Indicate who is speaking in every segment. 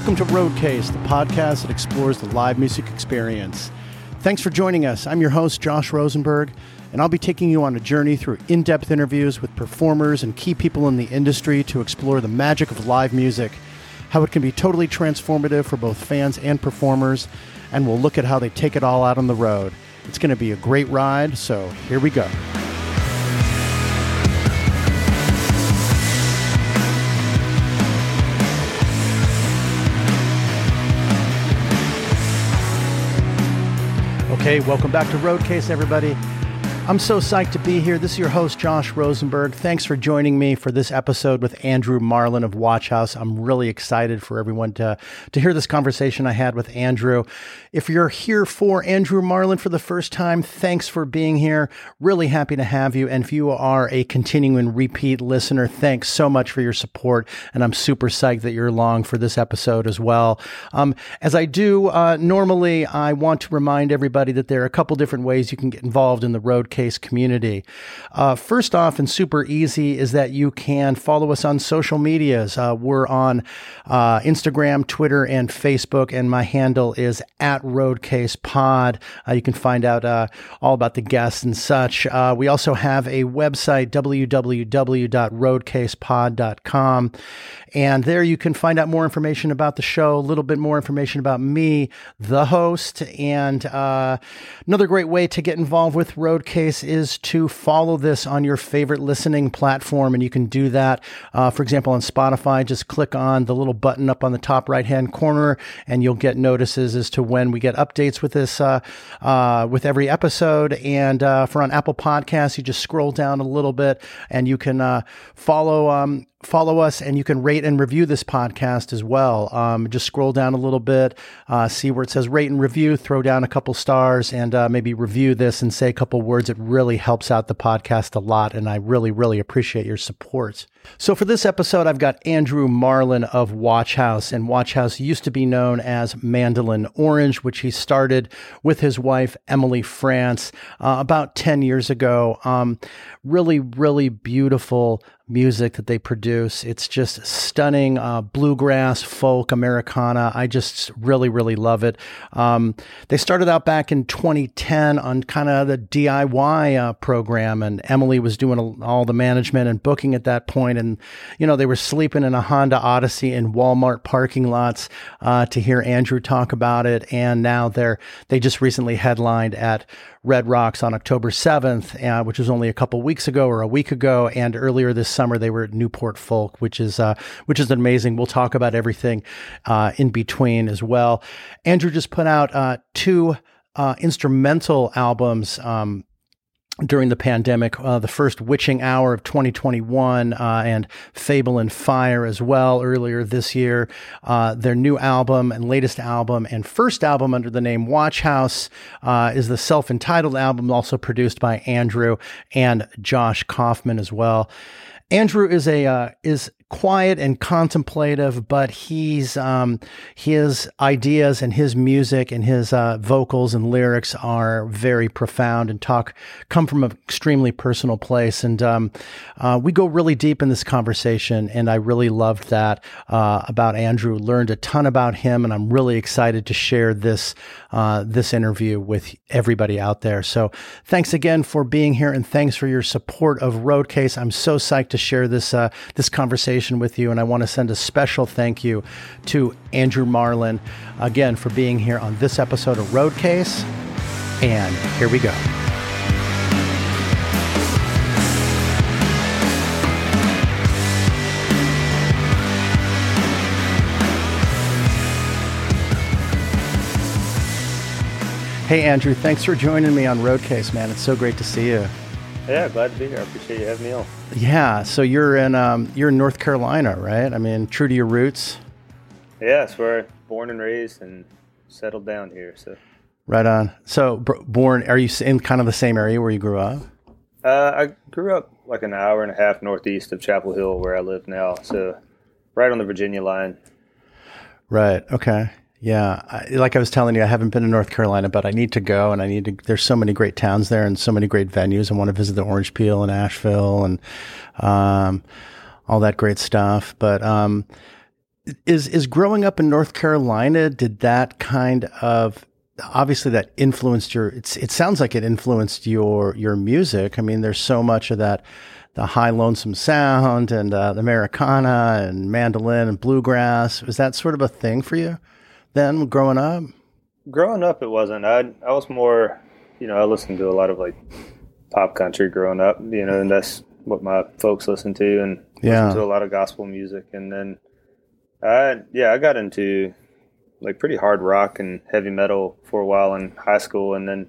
Speaker 1: Welcome to Roadcase, the podcast that explores the live music experience. Thanks for joining us. I'm your host, Josh Rosenberg, and I'll be taking you on a journey through in depth interviews with performers and key people in the industry to explore the magic of live music, how it can be totally transformative for both fans and performers, and we'll look at how they take it all out on the road. It's going to be a great ride, so here we go. Okay, welcome back to Roadcase, everybody. I'm so psyched to be here. This is your host, Josh Rosenberg. Thanks for joining me for this episode with Andrew Marlin of Watch House. I'm really excited for everyone to, to hear this conversation I had with Andrew. If you're here for Andrew Marlin for the first time, thanks for being here. Really happy to have you. And if you are a continuing repeat listener, thanks so much for your support. And I'm super psyched that you're along for this episode as well. Um, as I do uh, normally, I want to remind everybody that there are a couple different ways you can get involved in the Roadcase community. Uh, first off, and super easy, is that you can follow us on social medias. Uh, we're on uh, Instagram, Twitter, and Facebook, and my handle is at Roadcase Pod. Uh, you can find out uh, all about the guests and such. Uh, we also have a website, www.roadcasepod.com. And there you can find out more information about the show, a little bit more information about me, the host. And another great way to get involved with Roadcase is to follow this on your favorite listening platform. And you can do that, uh, for example, on Spotify. Just click on the little button up on the top right hand corner, and you'll get notices as to when we get updates with this, uh, uh with every episode. And uh, for on Apple Podcasts, you just scroll down a little bit and you can uh, follow um, follow us and you can rate and review this podcast as well. Um, just scroll down a little bit, uh, see where it says rate and review, throw down a couple stars and uh, maybe review this and say a couple words. It really helps out the podcast a lot. And I really, really appreciate your support. So for this episode, I've got Andrew Marlin of Watch House. And Watch House used to be known as Mandolin Orange, which he started with his wife, Emily Frantz, uh, about 10 years ago. Um, really, really beautiful music that they produce. It's just stunning uh, bluegrass, folk, Americana. I just really, really love it. Um, they started out back in 2010 on kind of the DIY uh, program, and Emily was doing all the management and booking at that point. And, you know, they were sleeping in a Honda Odyssey in Walmart parking lots uh, to hear Andrew talk about it. And now they're, they just recently headlined at Red Rocks on October 7th, uh, which was only a couple weeks ago or a week ago. And earlier this summer, they were at Newport Folk, which is, uh, which is amazing. We'll talk about everything uh, in between as well. Andrew just put out uh, two uh, instrumental albums um, during the pandemic, uh, the first Witching Hour of 2021, uh, and Fable and Fire as well earlier this year. Uh, their new album and latest album and first album under the name Watch House uh, is the self entitled album, also produced by Andrew and Josh Kaufman as well. Andrew is a uh, is quiet and contemplative, but he's um, his ideas and his music and his uh, vocals and lyrics are very profound and talk come from an extremely personal place. And um, uh, we go really deep in this conversation, and I really loved that uh, about Andrew. Learned a ton about him, and I'm really excited to share this uh, this interview with everybody out there. So thanks again for being here, and thanks for your support of Roadcase. I'm so psyched to share this uh, this conversation conversation with you. And I want to send a special thank you to Andrew Marlin again for being here on this episode of Roadcase. And here we go. Hey, Andrew, thanks for joining me on Roadcase, man. It's so great to see you.
Speaker 2: Yeah, glad to be here. I appreciate you having me on.
Speaker 1: Yeah, so you're in um, you're in North Carolina, right? I mean, true to your roots.
Speaker 2: Yeah, it's where born and raised and settled down here. So.
Speaker 1: Right on. So, born, are you in kind of the same area where you grew up?
Speaker 2: Uh, I grew up like an hour and a half northeast of Chapel Hill, where I live now. So, right on the Virginia line.
Speaker 1: Right. Okay. Yeah, I, like I was telling you, I haven't been to North Carolina, but I need to go, and I need to. There's so many great towns there, and so many great venues. I want to visit the Orange Peel and Asheville, and um, all that great stuff. But um, is is growing up in North Carolina? Did that kind of obviously that influenced your? It's it sounds like it influenced your your music. I mean, there's so much of that, the high lonesome sound and uh, the Americana and mandolin and bluegrass. Was that sort of a thing for you then, growing up?
Speaker 2: Growing up, it wasn't. I I was more, you know, I listened to a lot of like pop country growing up, you know, and that's what my folks listened to, and
Speaker 1: Yeah.
Speaker 2: listened to a lot of gospel music, and then I yeah I got into like pretty hard rock and heavy metal for a while in high school, and then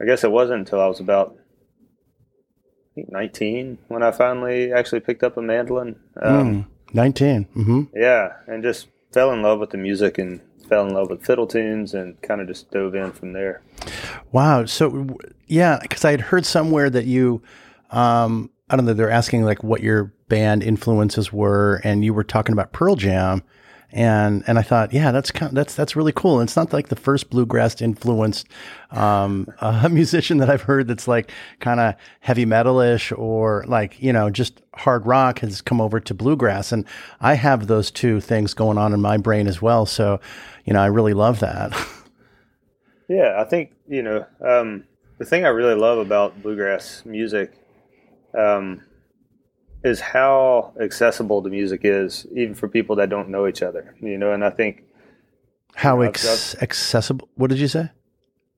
Speaker 2: I guess it wasn't until I was about I think 19 when I finally actually picked up a mandolin. Um,
Speaker 1: Mm, Nineteen. Mm-hmm.
Speaker 2: Yeah, and just fell in love with the music and fell in love with fiddle tunes and kind of just dove in from there.
Speaker 1: Wow. So yeah, because I had heard somewhere that you, um, I don't know, they're asking like what your band influences were, and you were talking about Pearl Jam, and and I thought, yeah, that's kind that's that's really cool. And it's not like the first bluegrass influenced um, musician that I've heard that's like kind of heavy metalish or like you know just hard rock has come over to bluegrass, and I have those two things going on in my brain as well. So, you know, I really love that.
Speaker 2: Yeah, I think you know um, the thing I really love about bluegrass music um, is how accessible the music is, even for people that don't know each other. You know, and I think
Speaker 1: How ex- accessible? What did you say?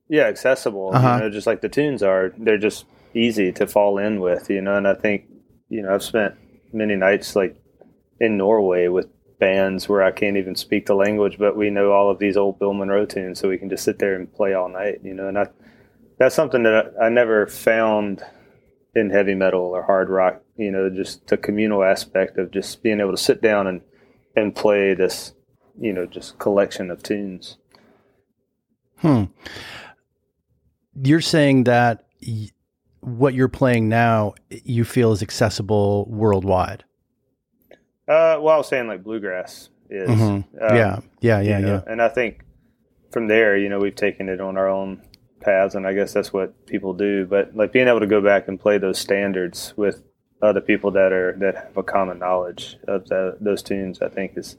Speaker 2: yeah, accessible.
Speaker 1: Uh-huh.
Speaker 2: You know, just like the tunes are, they're just easy to fall in with. You know, and I think you know I've spent many nights like in Norway with bands where I can't even speak the language, but we know all of these old Bill Monroe tunes, so we can just sit there and play all night. You know, and I that's something that I, I never found in heavy metal or hard rock. You know, just the communal aspect of just being able to sit down and and play this, you know, just collection of tunes.
Speaker 1: Hmm. You're saying that y- what you're playing now, you feel is accessible worldwide.
Speaker 2: Uh, well, I was saying like bluegrass is.
Speaker 1: Mhm.
Speaker 2: um,
Speaker 1: yeah, yeah, yeah,
Speaker 2: you know,
Speaker 1: yeah.
Speaker 2: And I think from there, you know, we've taken it on our own paths, and I guess that's what people do. But like being able to go back and play those standards with other people that are that have a common knowledge of the, those tunes, I think is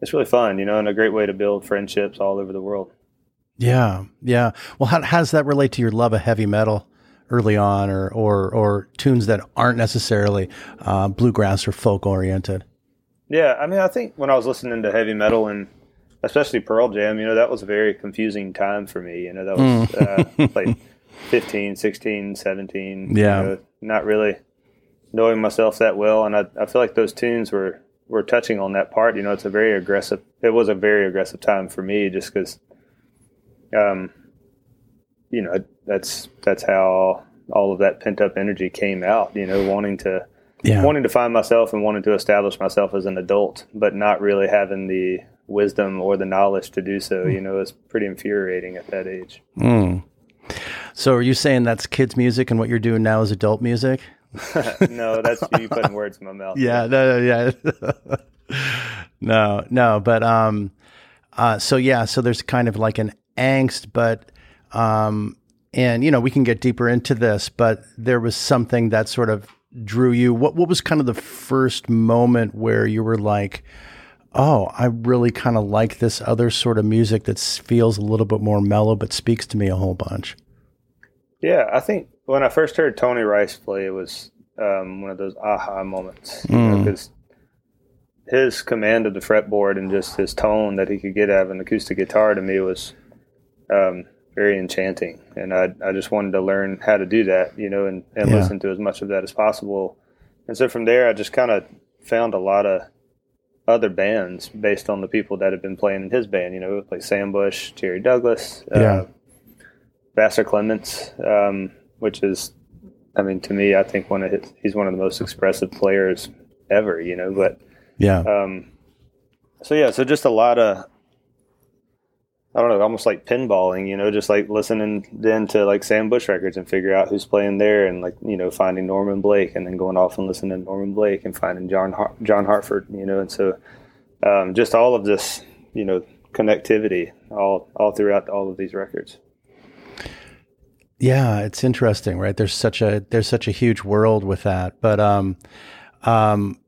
Speaker 2: it's really fun, you know, and a great way to build friendships all over the world.
Speaker 1: Yeah, yeah. Well, how, how does that relate to your love of heavy metal early on, or or or tunes that aren't necessarily uh, bluegrass or folk oriented?
Speaker 2: Yeah, I mean, I think when I was listening to heavy metal and especially Pearl Jam, you know, that was a very confusing time for me. You know, that was uh, like 15, 16, 17.
Speaker 1: Yeah.
Speaker 2: You know, not really knowing myself that well. And I, I feel like those tunes were, were touching on that part. You know, it's a very aggressive, it was a very aggressive time for me just because, um, you know, that's, that's how all of that pent up energy came out, you know, wanting to,
Speaker 1: Yeah,
Speaker 2: wanting to find myself and wanting to establish myself as an adult, but not really having the wisdom or the knowledge to do so. You know, it's pretty infuriating at that age.
Speaker 1: Mm. So, are you saying that's kids' music, and what you're doing now is adult music?
Speaker 2: no, that's you putting words in my mouth.
Speaker 1: Yeah, no, no, yeah. no, no, but um uh so yeah, so there's kind of like an angst, but um and you know, we can get deeper into this, but there was something that sort of drew you. What what was kind of the first moment where you were like, "Oh, I really kind of like this other sort of music that feels a little bit more mellow but speaks to me a whole bunch."
Speaker 2: Yeah, I think when I first heard Tony Rice play, it was um, one of those aha moments
Speaker 1: Mm.
Speaker 2: because his command of the fretboard and just his tone that he could get out of an acoustic guitar to me was um, very enchanting, and I I just wanted to learn how to do that, you know, and, and
Speaker 1: Yeah.
Speaker 2: listen to as much of that as possible. And so from there, I just kind of found a lot of other bands based on the people that had been playing in his band. You know, like Sam Bush, Jerry Douglas,
Speaker 1: Yeah.
Speaker 2: uh, Vassar Clements, um, which is, I mean, to me, I think one of his, he's one of the most expressive players ever. You know, but
Speaker 1: Yeah.
Speaker 2: um, so yeah, so just a lot of, I don't know, almost like pinballing, you know, just like listening then to like Sam Bush records and figure out who's playing there, and like you know finding Norman Blake, and then going off and listening to Norman Blake and finding John Har- John Hartford, you know, and so um, just all of this, you know, connectivity all all throughout all of these records.
Speaker 1: Yeah, it's interesting, right? There's such a there's such a huge world with that. But um um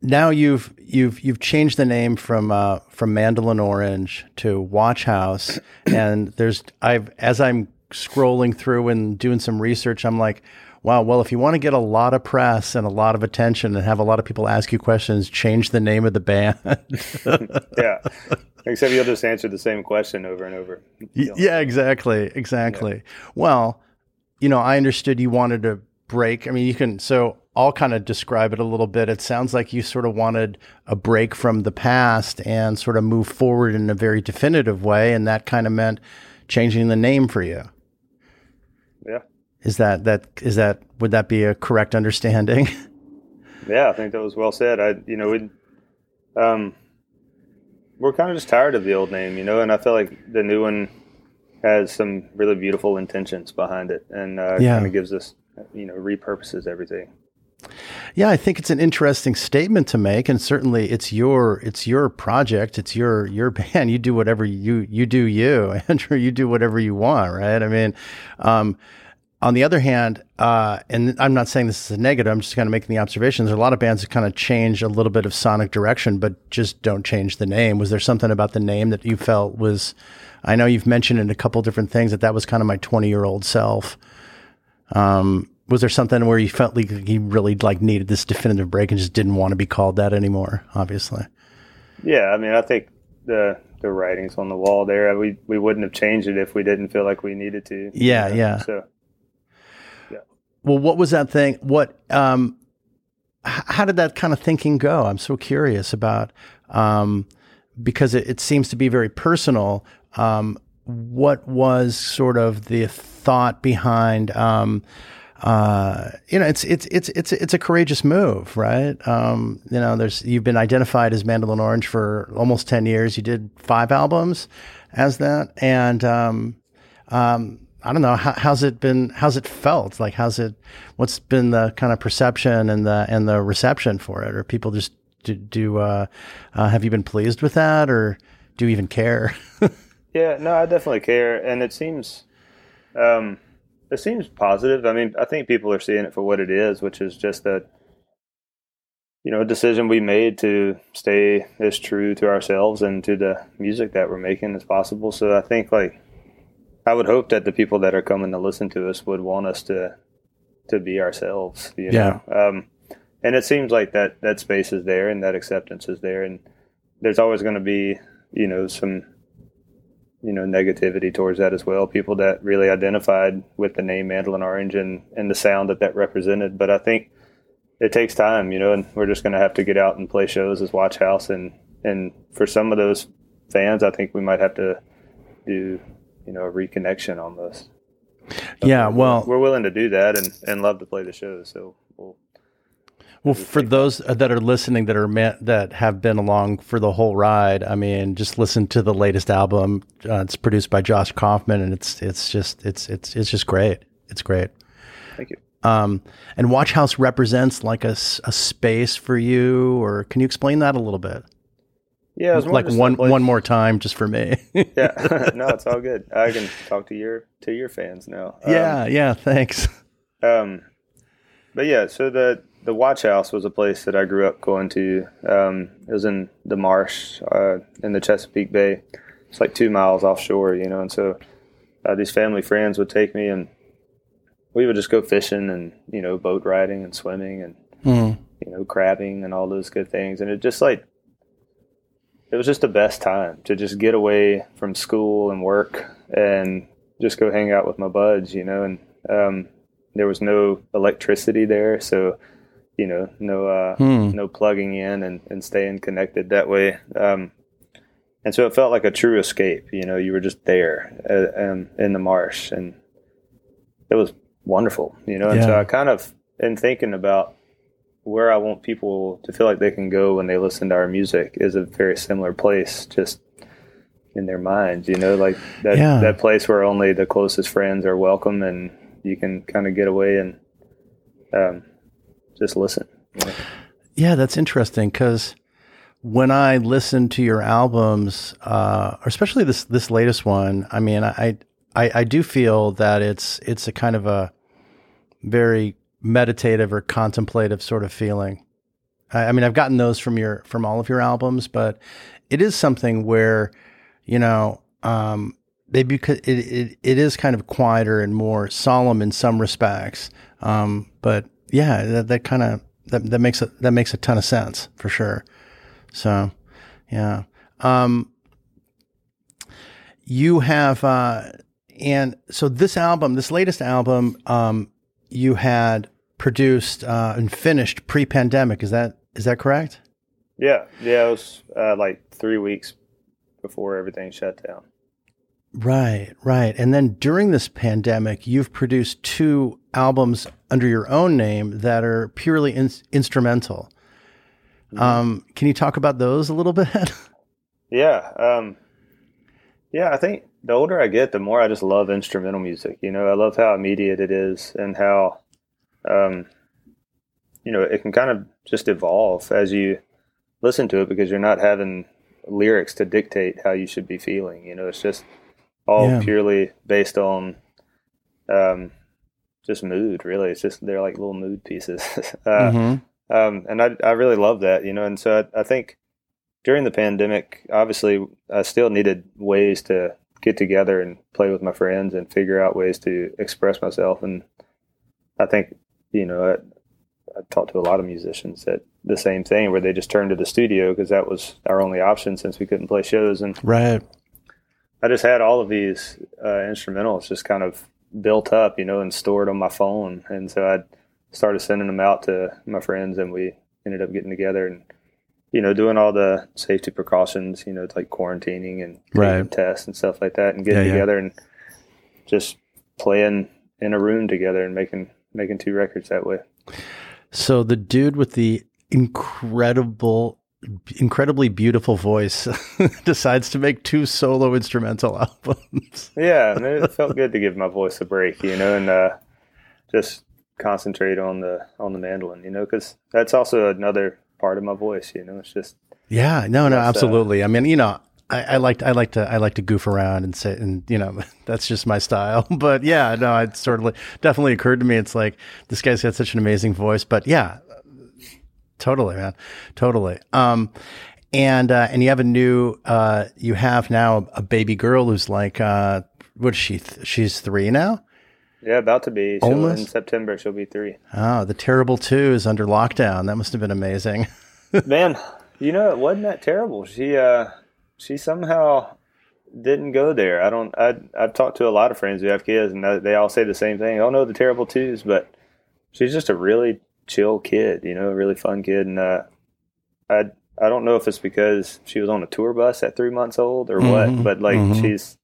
Speaker 1: now you've you've you've changed the name from uh, from Mandolin Orange to Watch House, and there's I've as I'm scrolling through and doing some research, I'm like, wow, well, if you want to get a lot of press and a lot of attention and have a lot of people ask you questions, change the name of the band.
Speaker 2: yeah. Except you'll just answer the same question over and over.
Speaker 1: Yeah, exactly. Exactly. Yeah. Well, you know, I understood you wanted to break. I mean, you can, so I'll kind of describe it a little bit. It sounds like you sort of wanted a break from the past and sort of move forward in a very definitive way. And that kind of meant changing the name for you.
Speaker 2: Yeah.
Speaker 1: Is that that is that would that be a correct understanding?
Speaker 2: Yeah, I think that was well said. I you know we um we're kind of just tired of the old name, you know, and I feel like the new one has some really beautiful intentions behind it, and uh, yeah. kind of gives us you know repurposes everything.
Speaker 1: Yeah, I think it's an interesting statement to make, and certainly it's your it's your project, it's your your band. You do whatever you you do you, Andrew. You do whatever you want, right? I mean, um, on the other hand, uh, and I'm not saying this is a negative, I'm just kind of making the observation. There's a lot of bands that kind of change a little bit of sonic direction, but just don't change the name. Was there something about the name that you felt was? I know you've mentioned in a couple different things that that was kind of my 20 year old self. Um, was there something where you felt like you really like needed this definitive break and just didn't want to be called that anymore? Obviously.
Speaker 2: Yeah, I mean, I think the the writings on the wall there, we we wouldn't have changed it if we didn't feel like we needed to.
Speaker 1: Yeah, you know? yeah. So well, what was that thing? What, um, how did that kind of thinking go? I'm so curious about, um, because it, it seems to be very personal. Um, what was sort of the thought behind, um, uh, you know, it's it's it's it's it's a courageous move, right? Um, you know, there's you've been identified as Mandolin Orange for almost ten years. You did five albums as that, and um, um, I don't know how, how's it been how's it felt? Like how's it what's been the kind of perception and the and the reception for it? Or people just do, do uh, uh, have you been pleased with that? Or do you even care?
Speaker 2: Yeah no I definitely care. And it seems um, it seems positive. I mean I think people are seeing it for what it is which is just that you know a decision we made to stay as true to ourselves and to the music that we're making as possible. So I think like I would hope that the people that are coming to listen to us would want us to to be ourselves. You know? yeah. Um, and it seems like that that space is there and that acceptance is there, and there's always going to be you know some you know negativity towards that as well. People that really identified with the name Mandolin Orange and and the sound that that represented. But I think it takes time, you know, and we're just going to have to get out and play shows as Watch House, and and for some of those fans, I think we might have to do you know a reconnection almost.
Speaker 1: But yeah, well,
Speaker 2: we're willing to do that and and love to play the show, So we'll.
Speaker 1: Well, for those that are listening that are that have been along for the whole ride, I mean, just listen to the latest album. Uh, it's produced by Josh Kaufman, and it's it's just it's it's it's just great. It's great.
Speaker 2: Thank you.
Speaker 1: Um, and Watch House represents like a, a space for you, or can you explain that a little bit?
Speaker 2: Yeah,
Speaker 1: like one one more time just for me.
Speaker 2: yeah, no, it's all good. I can talk to your to your fans now.
Speaker 1: Um, yeah, yeah, thanks.
Speaker 2: Um, but yeah, so the the Watch House was a place that I grew up going to. Um, it was in the marsh uh, in the Chesapeake Bay. It's like two miles offshore, you know, and so uh, these family friends would take me and we would just go fishing and you know boat riding and swimming and mm. you know crabbing and all those good things and it just like it was just the best time to just get away from school and work and just go hang out with my buds, you know. And um, there was no electricity there, so you know, no uh, hmm. no plugging in and, and staying connected that way. Um, and so it felt like a true escape. You know, you were just there uh, um, in the marsh, and it was wonderful. You know, and so I kind of in thinking about where I want people to feel like they can go when they listen to our music is a very similar place, just in their minds. You know, like that yeah. that place where only the closest friends are welcome, and you can kind of get away and um, just listen. You know?
Speaker 1: Yeah, that's interesting because when I listen to your albums, uh, especially this this latest one, I mean, I, I I do feel that it's it's a kind of a very meditative or contemplative sort of feeling. I, I mean, I've gotten those from your from all of your albums, but it is something where, you know, um, maybe because it, it, it is kind of quieter and more solemn in some respects. Um, but yeah, that, that kind of that, that makes a, that makes a ton of sense for sure. So, yeah. Um, you have, uh, and so this album, this latest album, um, you had produced uh, and finished pre-pandemic. Is that is that correct?
Speaker 2: Yeah, yeah. It was uh, like three weeks before everything shut down.
Speaker 1: Right, right. And then during this pandemic, you've produced two albums under your own name that are purely in- instrumental. Mm-hmm. Um, can you talk about those a little bit?
Speaker 2: yeah. Um, yeah, I think the older I get, the more I just love instrumental music. You know, I love how immediate it is and how, um, you know, it can kind of just evolve as you listen to it because you're not having lyrics to dictate how you should be feeling. You know, it's just all yeah. purely based on um, just mood. Really, it's just they're like little mood pieces. uh, mm-hmm. um, and I I really love that. You know, and so I, I think during the pandemic, obviously, I still needed ways to get together and play with my friends and figure out ways to express myself. And I think, you know, I, I talked to a lot of musicians that the same thing where they just turned to the studio because that was our only option since we couldn't play shows. And
Speaker 1: right.
Speaker 2: I just had all of these uh, instrumentals just kind of built up, you know, and stored on my phone. And so I started sending them out to my friends and we ended up getting together and you know, doing all the safety precautions, you know, it's like quarantining and right. tests and stuff like that, and getting yeah, together yeah. and just playing in a room together and making making two records that way.
Speaker 1: So the dude with the incredible, incredibly beautiful voice decides to make two solo instrumental albums.
Speaker 2: yeah, and it felt good to give my voice a break, you know, and uh, just concentrate on the on the mandolin, you know, because that's also another part of my voice. You know, it's just
Speaker 1: yeah, no, no, uh, absolutely. Uh, I mean, you know, I, I like I like to I like to goof around and say and you know that's just my style. But yeah, no, it sort of definitely occurred to me. It's like this guy's got such an amazing voice. But yeah, totally, man, totally. Um, and uh, and you have a new uh, you have now a baby girl who's like uh, what is she? Th- she's three now.
Speaker 2: Yeah, about to be. She'll, Almost? In September, she'll be three.
Speaker 1: Oh, the Terrible Two is under lockdown. That must have been amazing.
Speaker 2: Man, you know, it wasn't that terrible. She, uh, she somehow didn't go there. I don't. I, I've talked to a lot of friends who have kids, and they all say the same thing. Oh no, the Terrible Twos, but she's just a really chill kid. You know, a really fun kid, and uh, I I don't know if it's because she was on a tour bus at three months old or what, mm-hmm. but like mm-hmm. she's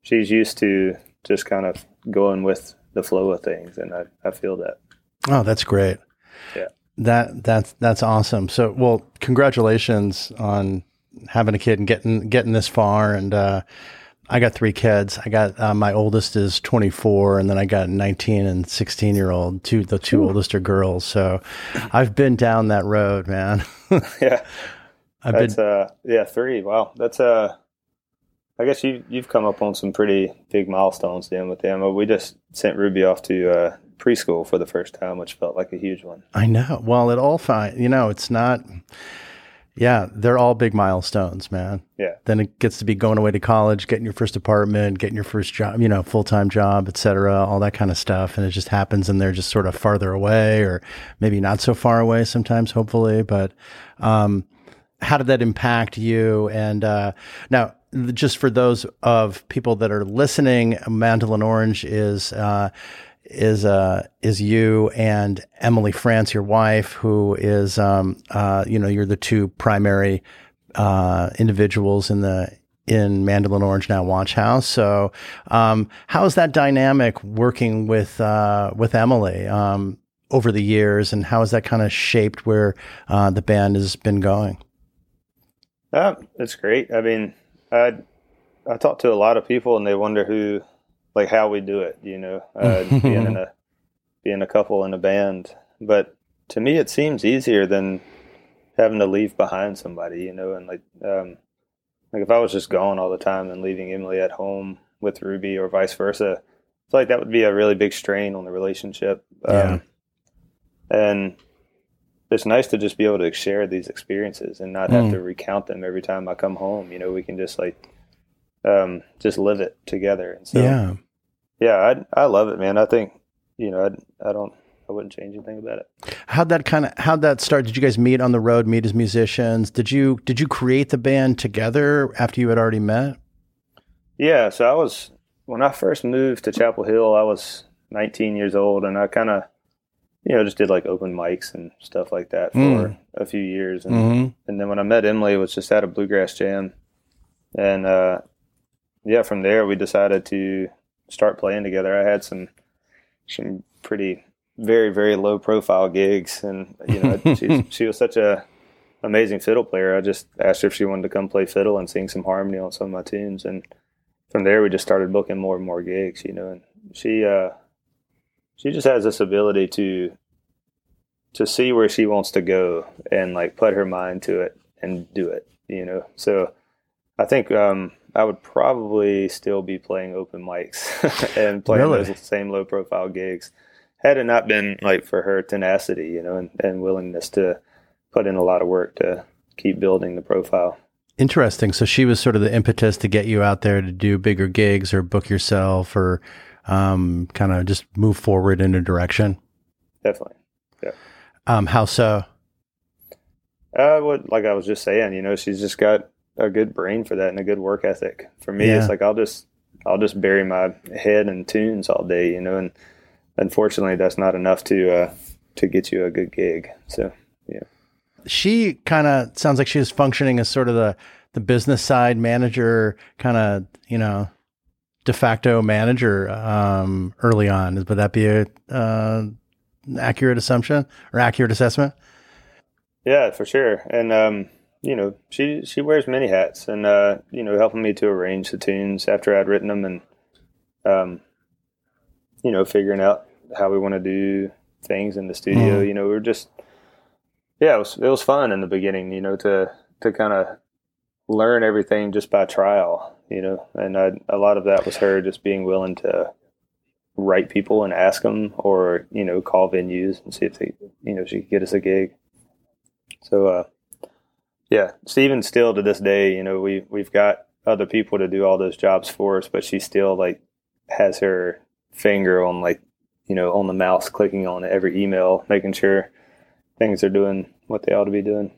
Speaker 2: she's used to just kind of going with the flow of things, and I, I feel that.
Speaker 1: Oh, that's great.
Speaker 2: Yeah.
Speaker 1: That that's that's awesome. So, well, congratulations on having a kid and getting getting this far. And uh, I got three kids. I got uh, my oldest is 24, and then I got 19 and 16 year old. Two the two Ooh. oldest are girls. So, I've been down that road, man.
Speaker 2: yeah. I've that's been, uh yeah three. Wow, that's uh I guess you you've come up on some pretty big milestones then with them. But we just sent Ruby off to uh, preschool for the first time, which felt like a huge one.
Speaker 1: I know. Well, it all fine. You know, it's not. Yeah, they're all big milestones, man.
Speaker 2: Yeah.
Speaker 1: Then it gets to be going away to college, getting your first apartment, getting your first job, you know, full time job, et cetera, all that kind of stuff. And it just happens and they're just sort of farther away or maybe not so far away sometimes, hopefully. But um, how did that impact you? And uh, now, just for those of people that are listening, Mandolin Orange is uh, is uh, is you and Emily Frantz, your wife, who is um, uh, you know you're the two primary uh, individuals in the in Mandolin Orange now Watch House. So, um, how's that dynamic working with uh, with Emily um, over the years, and how has that kind of shaped where uh, the band has been going?
Speaker 2: Uh, it's great. I mean, I I talk to a lot of people and they wonder who, like, how we do it. You know, uh, being in a being a couple in a band. But to me, it seems easier than having to leave behind somebody. You know, and like um, like if I was just gone all the time and leaving Emily at home with Ruby or vice versa, I feel like that would be a really big strain on the relationship. Um, yeah. And it's nice to just be able to share these experiences and not have mm. to recount them every time I come home. You know, we can just like um, just live it together. And so,
Speaker 1: yeah,
Speaker 2: yeah, I I love it, man. I think you know I I don't I wouldn't change anything about it.
Speaker 1: How'd that kind of how'd that start? Did you guys meet on the road, meet as musicians? Did you did you create the band together after you had already met?
Speaker 2: Yeah, so I was when I first moved to Chapel Hill, I was 19 years old, and I kind of you know just did like open mics and stuff like that for mm. a few years, and mm-hmm. and then when I met Emily, it was just at a bluegrass jam, and uh, yeah, from there we decided to start playing together. I had some some pretty very very low profile gigs, and you know she she was such a amazing fiddle player. I just asked her if she wanted to come play fiddle and sing some harmony on some of my tunes, and from there we just started booking more and more gigs. You know, and she uh, she just has this ability to to see where she wants to go and like put her mind to it and do it. You know, so I think um, I would probably still be playing open mics and playing really? those same low profile gigs had it not been like for her tenacity, you know, and, and willingness to put in a lot of work to keep building the profile.
Speaker 1: Interesting. So she was sort of the impetus to get you out there to do bigger gigs or book yourself or um, kind of just move forward in a direction.
Speaker 2: Definitely. Yeah.
Speaker 1: Um, how so?
Speaker 2: Uh, what, like I was just saying, you know, she's just got a good brain for that and a good work ethic. For me, yeah. it's like I'll just I'll just bury my head in tunes all day, you know, and unfortunately, that's not enough to uh, to get you a good gig. So, yeah.
Speaker 1: She kind of sounds like she was functioning as sort of the the business side manager, kind of you know, de facto manager um, early on. Would that be a uh, accurate assumption or accurate assessment?
Speaker 2: Yeah, for sure. And um, you know, she she wears many hats, and uh, you know, helping me to arrange the tunes after I'd written them, and um, you know, figuring out how we want to do things in the studio. Mm. You know, we are just, yeah, it was, it was fun in the beginning, you know, to, to kind of learn everything just by trial, you know, and I, a lot of that was her just being willing to write people and ask them or, you know, call venues and see if they, you know, she could get us a gig. So, uh, yeah, Stephen still to this day, you know, we, we've got other people to do all those jobs for us, but she still like has her finger on like you know on the mouse clicking on every email making sure things are doing what they ought to be doing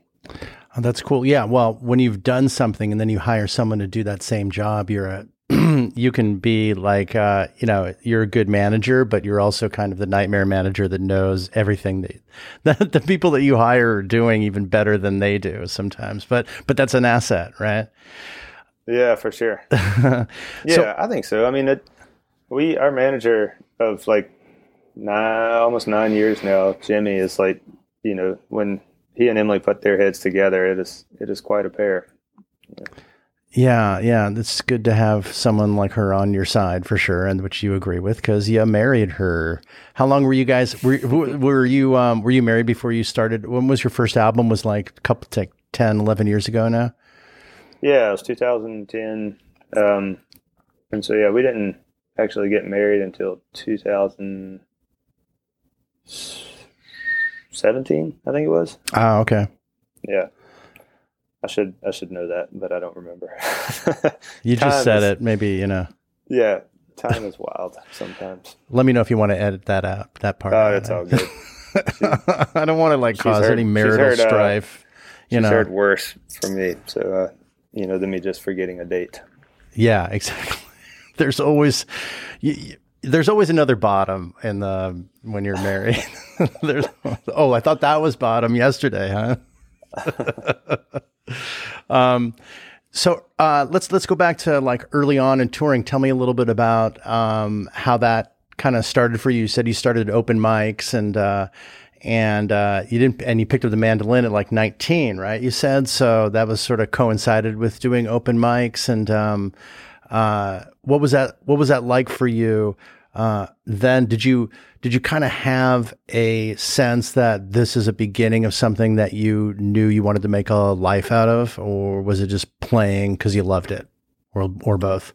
Speaker 1: oh, that's cool. Yeah well when you've done something and then you hire someone to do that same job you're a you can be like uh, you know you're a good manager but you're also kind of the nightmare manager that knows everything that, that the people that you hire are doing even better than they do sometimes. But but that's an asset right?
Speaker 2: Yeah for sure. Yeah so, i think so. I mean it we our manager of like nine almost nine years now jimmy is like you know when he and emily put their heads together it is it is quite a pair
Speaker 1: yeah. Yeah, yeah, it's good to have someone like her on your side for sure, and which you agree with because you married her. How long were you guys? Were, were you um, were you married before you started? When was your first album? Was like a couple like 10, 11 years ago now.
Speaker 2: Yeah, it was 2010, um, and so yeah, we didn't actually get married until 2017, I think it was.
Speaker 1: Oh, okay.
Speaker 2: Yeah. I should I should know that, but I don't remember.
Speaker 1: you just said is, it. Maybe you know.
Speaker 2: Yeah, time is wild sometimes.
Speaker 1: Let me know if you want to edit that out. That part.
Speaker 2: Oh, it's all good.
Speaker 1: I don't want to like cause heard, any marital heard, uh, strife. Uh, you know,
Speaker 2: heard worse from me. So uh, you know, than me just forgetting a date.
Speaker 1: Yeah, exactly there's always you, there's always another bottom in the when you're married. there's oh, I thought that was bottom yesterday, huh? um, so uh, let's let's go back to like early on in touring. Tell me a little bit about um, how that kind of started for you. You said you started open mics and uh, and uh, you didn't and you picked up the mandolin at like 19, right? You said so that was sort of coincided with doing open mics and um, uh, what was that? What was that like for you? Uh, then did you did you kind of have a sense that this is a beginning of something that you knew you wanted to make a life out of, or was it just playing because you loved it, or or both?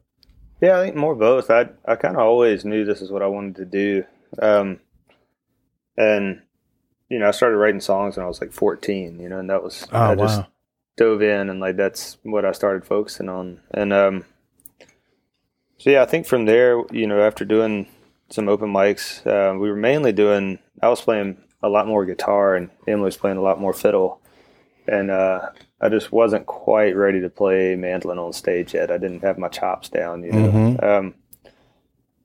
Speaker 2: Yeah, I think more both. I I kind of always knew this is what I wanted to do, um, and you know, I started writing songs when I was like 14, you know, and that was,
Speaker 1: Oh
Speaker 2: I just dove in and like that's what I started focusing on. And, um, so yeah, I think from there, you know, after doing some open mics, uh, we were mainly doing, I was playing a lot more guitar and Emily was playing a lot more fiddle. And, uh, I just wasn't quite ready to play mandolin on stage yet. I didn't have my chops down, you know.
Speaker 1: Mhm.
Speaker 2: Um,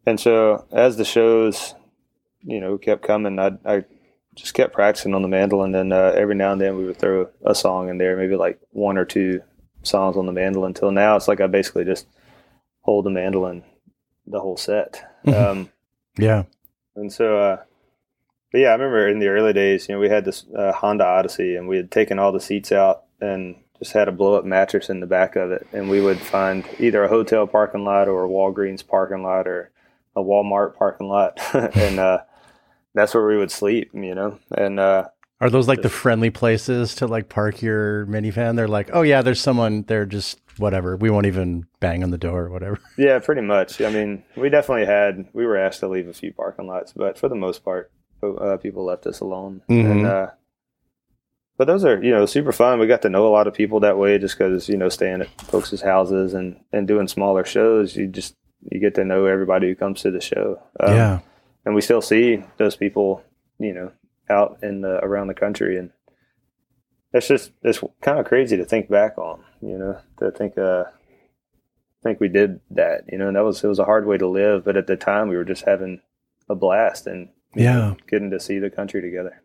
Speaker 2: and so as the shows, you know, kept coming, I, I just kept practicing on the mandolin, and uh, every now and then we would throw a song in there, maybe like one or two songs on the mandolin. Until now, it's like I basically just hold the mandolin the whole set. Um,
Speaker 1: Yeah.
Speaker 2: and so, uh, but yeah, I remember in the early days, you know, we had this uh, Honda Odyssey, and we had taken all the seats out and just had a blow up mattress in the back of it, and we would find either a hotel parking lot or a Walgreens parking lot or a Walmart parking lot, and uh, that's where we would sleep, you know, and uh,
Speaker 1: Are those like the friendly places to like park your minivan? They're like, oh yeah, there's someone there. Just whatever. We won't even bang on the door or whatever.
Speaker 2: yeah, pretty much. I mean, we definitely had we were asked to leave a few parking lots, but for the most part, uh, people left us alone,
Speaker 1: Mhm.
Speaker 2: and. Uh, but those are you know super fun. We got to know a lot of people that way, just because you know staying at folks' houses and and doing smaller shows. You just you get to know everybody who comes to the show. Um,
Speaker 1: yeah.
Speaker 2: and we still see those people, you know, out in the around the country, and it's just it's kind of crazy to think back on. You know, to think uh think we did that. You know, and that was it was a hard way to live, but at the time we were just having a blast and
Speaker 1: Yeah.
Speaker 2: know, getting to see the country together.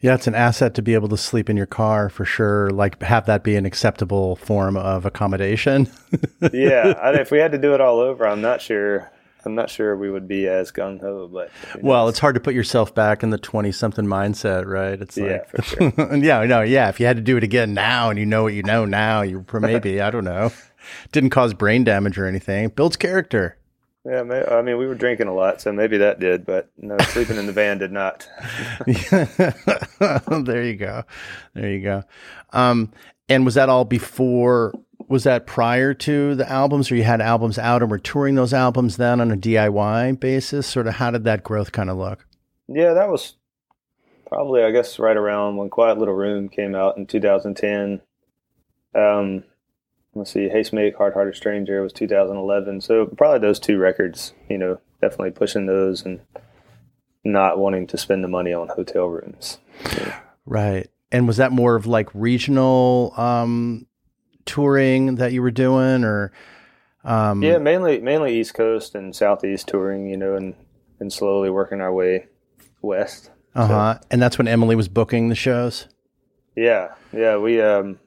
Speaker 1: Yeah, it's an asset to be able to sleep in your car for sure. Like have that be an acceptable form of accommodation.
Speaker 2: yeah, I, if we had to do it all over, I'm not sure. I'm not sure we would be as gung ho, but
Speaker 1: well, it's hard to put yourself back in the twenty something mindset, right? It's
Speaker 2: yeah,
Speaker 1: like,
Speaker 2: for sure.
Speaker 1: yeah, no, yeah. If you had to do it again now, and you know what you know now, you maybe I don't know, didn't cause brain damage or anything. Builds character.
Speaker 2: Yeah, I mean, we were drinking a lot, so maybe that did, but no, sleeping in the van did not.
Speaker 1: there you go. There you go. Um, and was that all before? Was that prior to the albums, or you had albums out and were touring those albums then on a DIY basis? Sort of, how did that growth kind of look?
Speaker 2: Yeah, that was probably, I guess, right around when Quiet Little Room came out in 2010. Um, let's see, Make, Hard Hearted Stranger was 2011. So probably those two records, you know, definitely pushing those and not wanting to spend the money on hotel rooms.
Speaker 1: Right. And was that more of like regional um, touring that you were doing, or? Um,
Speaker 2: Yeah, mainly mainly East Coast and Southeast touring, you know, and and slowly working our way west.
Speaker 1: Uh huh. And that's when Emily was booking the shows.
Speaker 2: Yeah, yeah. We, um,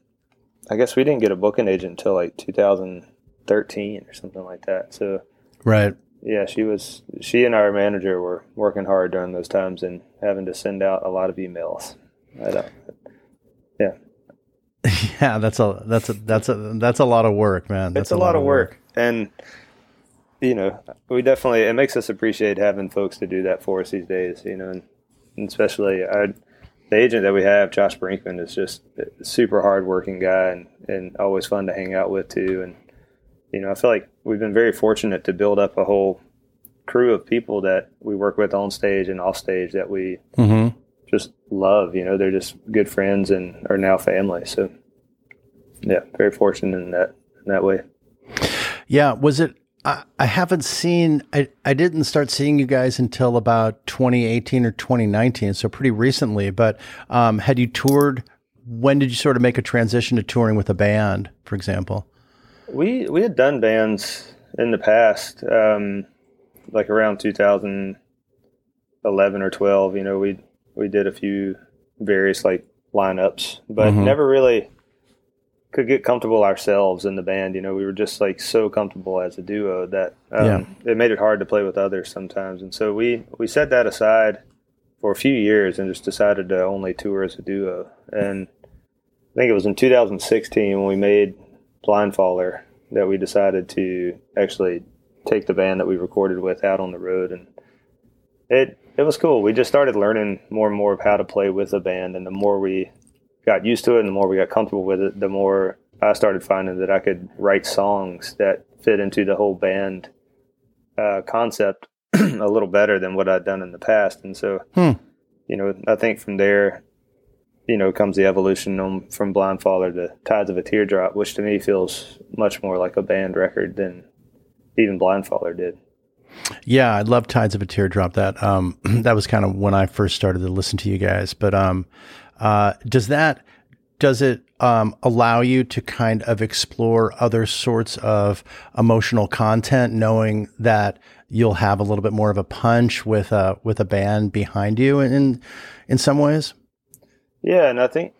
Speaker 2: I guess we didn't get a booking agent until like 2013 or something like that. So
Speaker 1: Right.
Speaker 2: yeah, she was. She and our manager were working hard during those times and having to send out a lot of emails. I don't. Yeah,
Speaker 1: that's a that's a that's a that's a lot of work, man. That's
Speaker 2: it's a lot of work, and you know, we definitely it makes us appreciate having folks to do that for us these days. You know, and, and especially our the agent that we have, Josh Brinkman, is just a super hardworking guy and and always fun to hang out with too. And you know, I feel like we've been very fortunate to build up a whole crew of people that we work with on stage and off stage that we
Speaker 1: Mm-hmm.
Speaker 2: Just love. You know, they're just good friends and are now family. So, yeah, very fortunate in that in that way.
Speaker 1: Yeah, was it? I, I haven't seen. I I didn't start seeing you guys until about 2018 or 2019, so pretty recently. But um, had you toured? When did you sort of make a transition to touring with a band, for example?
Speaker 2: We we had done bands in the past, um, like around 2011 or 12. You know, we we did a few various like lineups, but
Speaker 1: Mhm.
Speaker 2: never really could get comfortable ourselves in the band. You know, we were just like so comfortable as a duo that um,
Speaker 1: Yeah.
Speaker 2: it made it hard to play with others sometimes. And so we we set that aside for a few years and just decided to only tour as a duo. And I think it was in 2016 when we made Blindfaller that we decided to actually take the band that we recorded with out on the road and it it was cool. We just started learning more and more of how to play with a band and the more we got used to it and the more we got comfortable with it, the more I started finding that I could write songs that fit into the whole band uh, concept a little better than what I'd done in the past. And so
Speaker 1: Hmm.
Speaker 2: you know, I think from there, you know, comes the evolution on, from Blindfaller to Tides of a Teardrop, which to me feels much more like a band record than even Blindfaller did.
Speaker 1: Yeah, I love Tides of a Teardrop. That um, that was kind of when I first started to listen to you guys. But um, uh, does that does it um, allow you to kind of explore other sorts of emotional content, knowing that you'll have a little bit more of a punch with a with a band behind you in in some ways?
Speaker 2: Yeah, and I think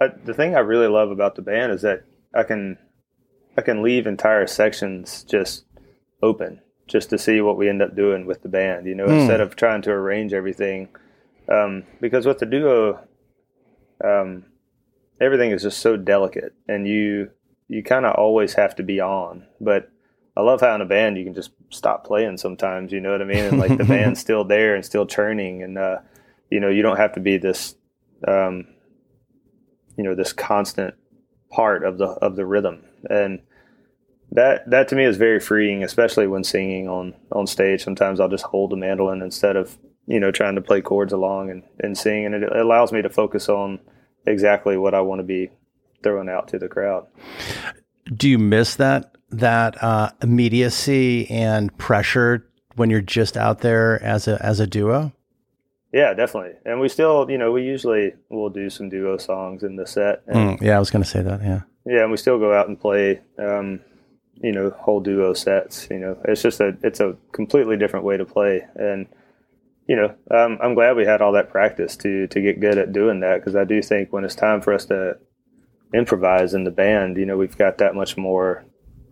Speaker 2: I, the thing I really love about the band is that I can I can leave entire sections just open just to see what we end up doing with the band. You know, mm. instead of trying to arrange everything, um, because with the duo, um, everything is just so delicate, and you you kind of always have to be on. But I love how in a band you can just stop playing sometimes. You know what I mean? And like the band's still there and still churning, and uh, you know you don't have to be this, um, you know, this constant part of the of the rhythm and that that to me is very freeing, especially when singing on on stage. Sometimes I'll just hold the mandolin instead of you know trying to play chords along and and sing, and it allows me to focus on exactly what I want to be throwing out to the crowd.
Speaker 1: Do you miss that that uh, immediacy and pressure when you're just out there as a as a duo?
Speaker 2: Yeah, definitely. And we still, you know, we usually will do some duo songs in the set. And,
Speaker 1: mm, yeah, I was going to say that. Yeah.
Speaker 2: Yeah, and we still go out and play. Um, you know whole duo sets. You know, it's just a it's a completely different way to play, and you know, um, I'm glad we had all that practice to to get good at doing that because I do think when it's time for us to improvise in the band, you know, we've got that much more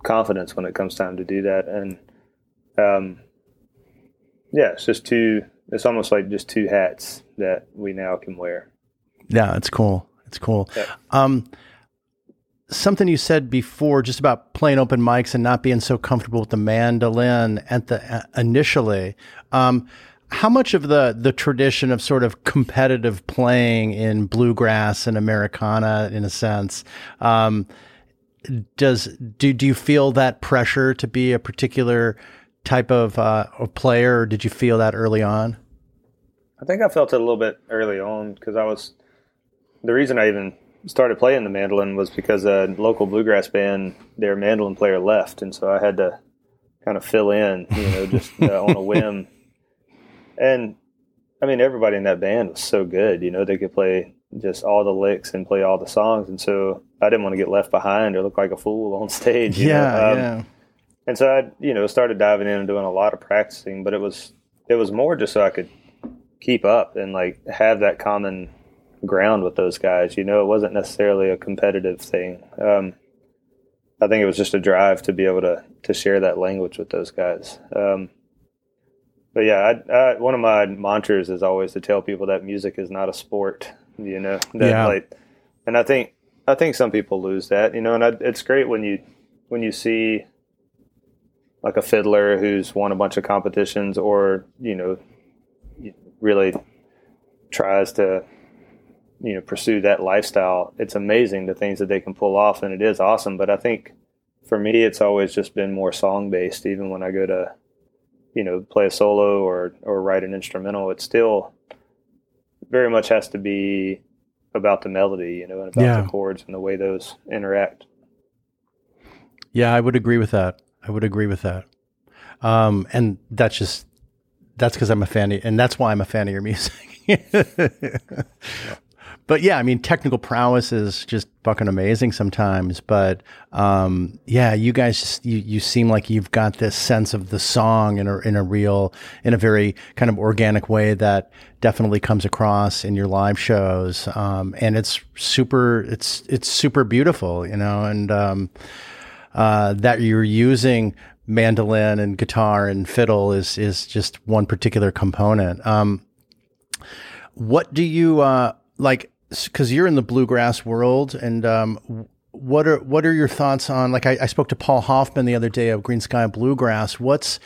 Speaker 2: confidence when it comes time to do that, and um, yeah, it's just two. It's almost like just two hats that we now can wear.
Speaker 1: Yeah, it's cool. It's cool. Yeah. Um, something you said before just about playing open mics and not being so comfortable with the mandolin at the uh, initially um, how much of the the tradition of sort of competitive playing in bluegrass and americana in a sense um, does do do you feel that pressure to be a particular type of uh, player or did you feel that early on?
Speaker 2: I think i felt it a little bit early on because i was the reason i even started playing the mandolin was because a local bluegrass band, their mandolin player left, and so I had to kind of fill in, you know, just uh, on a whim. And I mean, everybody in that band was so good, you know, they could play just all the licks and play all the songs, and so I didn't want to get left behind or look like a fool on stage.
Speaker 1: yeah, um, yeah.
Speaker 2: And so I, you know, started diving in and doing a lot of practicing, but it was it was more just so I could keep up and like have that common ground with those guys. You know, it wasn't necessarily a competitive thing. Um, I think it was just a drive to be able to to share that language with those guys. Um, but yeah, I, I, one of my mantras is always to tell people that music is not a sport. You know, that yeah. like, and I think I think some people lose that. You know, and I, it's great when you when you see like a fiddler who's won a bunch of competitions, or you know, really tries to you know pursue that lifestyle it's amazing the things that they can pull off and it is awesome. But i think for me it's always just been more song based even when i go to you know play a solo or or write an instrumental it still very much has to be about the melody you know and about yeah. the chords and the way those interact.
Speaker 1: Yeah i would agree with that. I would agree with that. Um, and that's just that's because i'm a fan of, and that's why i'm a fan of your music. yeah but yeah, I mean, technical prowess is just fucking amazing sometimes. But um, yeah, you guys, just, you you seem like you've got this sense of the song in a in a real, in a very kind of organic way that definitely comes across in your live shows. Um, and it's super, it's it's super beautiful, you know, and um, uh, that you're using mandolin and guitar and fiddle is is just one particular component. Um, what do you uh, like? Because you're in the bluegrass world, and um, what are what are your thoughts on? Like, I, I, spoke to Paul Hoffman the other day of Greensky Bluegrass. What's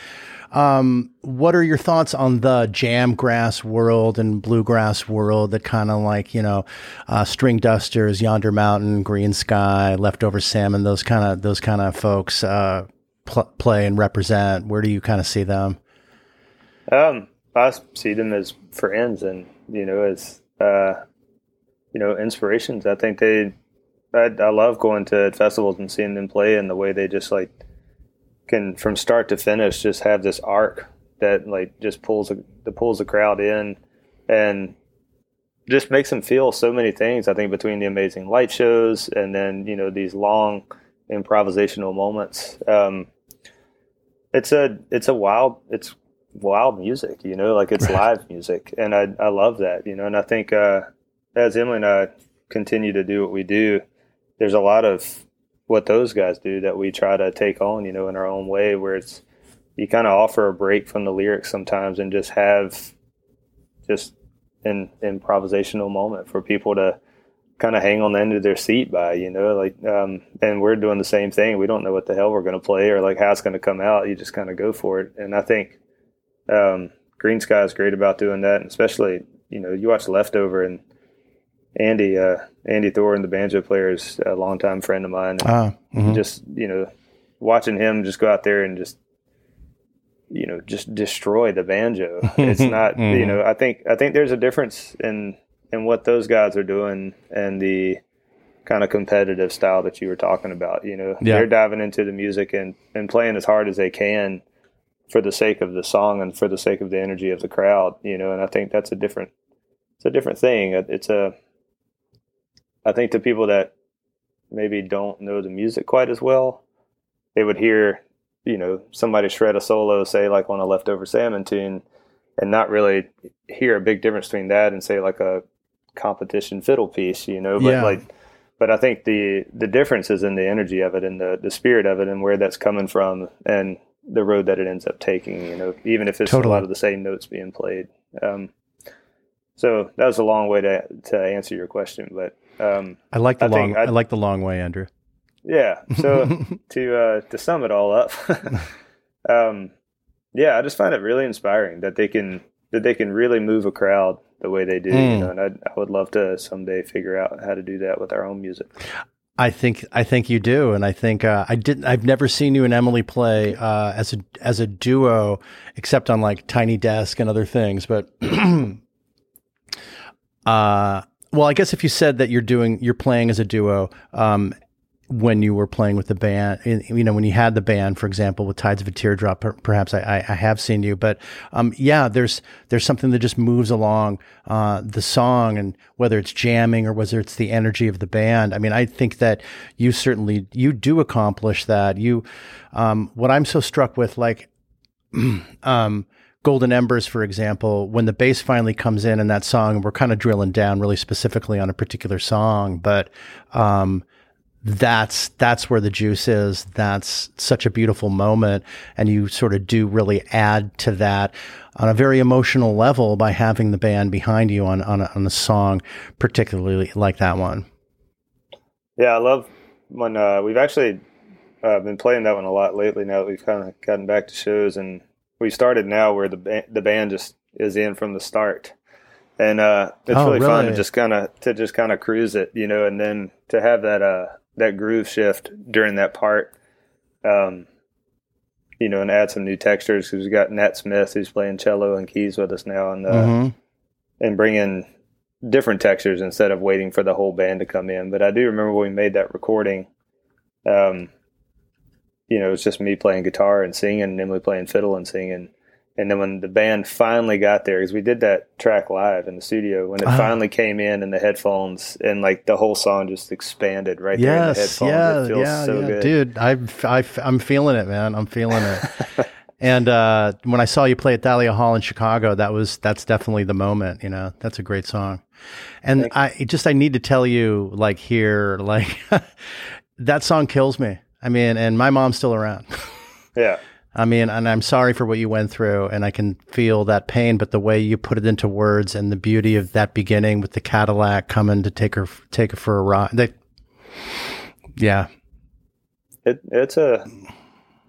Speaker 1: um, what are your thoughts on the jam grass world and bluegrass world that kind of like, you know, uh, string dusters, yonder mountain, green sky, leftover salmon, those kind of, those kind of folks, uh, pl- play and represent? Where do you kind of see them?
Speaker 2: Um, I see them as friends and you know, as uh, you know, inspirations. I think they, I, I love going to festivals and seeing them play and the way they just like can from start to finish just have this arc that like just pulls that pulls the crowd in and just makes them feel so many things. I think between the amazing light shows and then you know these long improvisational moments. Um, it's a it's a wild it's wild music, you know, like it's right. live music, and I I love that, you know, and I think uh, as Emily and I continue to do what we do, there's a lot of what those guys do that we try to take on, you know, in our own way, where it's you kind of offer a break from the lyrics sometimes and just have just an improvisational moment for people to kind of hang on the end of their seat by, you know, like, um, and we're doing the same thing. We don't know what the hell we're going to play or like how it's going to come out. You just kind of go for it. And I think, um, Greensky is great about doing that. And especially, you know, you watch Leftover and Andy, uh, Andy Thorn, the banjo player, is a longtime friend of mine. Uh, mm-hmm. Just, you know, watching him just go out there and just, you know, just destroy the banjo. It's not, mm-hmm. you know, I think, I think there's a difference in, and what those guys are doing and the kind of competitive style that you were talking about. You know, yeah. they're diving into the music and, and playing as hard as they can for the sake of the song and for the sake of the energy of the crowd. You know, and I think that's a different it's a different thing. It's a I think to people that maybe don't know the music quite as well, they would hear you know somebody shred a solo, say like on a leftover salmon tune, and not really hear a big difference between that and say like a competition fiddle piece, you know. But yeah. like, but I think the the difference is in the energy of it and the the spirit of it and where that's coming from and the road that it ends up taking. You know, even if it's totally. a lot of the same notes being played. Um, so that was a long way to to answer your question, but um,
Speaker 1: I like the I long I like the long way, Andrew.
Speaker 2: Yeah. So to uh, to sum it all up, um, yeah, I just find it really inspiring that they can that they can really move a crowd the way they do. Mm. You hmm. know, and I'd, I would love to someday figure out how to do that with our own music.
Speaker 1: I think I think you do, and I think uh, I didn't. I've never seen you and Emily play uh, as a as a duo, except on like Tiny Desk and other things. But, uh, well, I guess if you said that you're doing you're playing as a duo, um, when you were playing with the band, you know, when you had the band, for example, with Tides of a Teardrop, perhaps I, I have seen you, but um, yeah, there's there's something that just moves along uh, the song, and whether it's jamming or whether it's the energy of the band. I mean, I think that you certainly you do accomplish that. You, um, what I'm so struck with, like, um, Golden Embers, for example, when the bass finally comes in in that song, we're kind of drilling down really specifically on a particular song, but um, that's that's where the juice is. That's such a beautiful moment, and you sort of do really add to that on a very emotional level by having the band behind you on on a, on a song, particularly like that one.
Speaker 2: Yeah, I love when uh, we've actually uh, been playing that one a lot lately. Now that we've kind of gotten back to shows, and we started now where the ba- the band just is in from the start and uh, it's oh, really, really, fun to just kind of to just kind of cruise it, you know, and then to have that uh, that groove shift during that part. Um, you know, and add some new textures because we've got Nat Smith who's playing cello and keys with us now, and uh, mm-hmm. and bring in different textures instead of waiting for the whole band to come in. But I do remember when we made that recording. Um, you know, it was just me playing guitar and singing, and Emily playing fiddle and singing, and then when the band finally got there, because we did that track live in the studio, when it uh finally came in and the headphones, and like the whole song just expanded right yes, there in the headphones. Yeah, yeah, so yeah.
Speaker 1: dude. I've, I've, I'm feeling it, man. I'm feeling it. and uh, when I saw you play at Thalia Hall in Chicago, that was that's definitely the moment. You know, that's a great song. And I just I need to tell you, like here, like that song kills me. I mean, and my mom's still around.
Speaker 2: yeah.
Speaker 1: I mean, and I'm sorry for what you went through, and I can feel that pain. But the way you put it into words, and the beauty of that beginning with the Cadillac coming to take her, take her for a ride. That, yeah,
Speaker 2: it, it's a.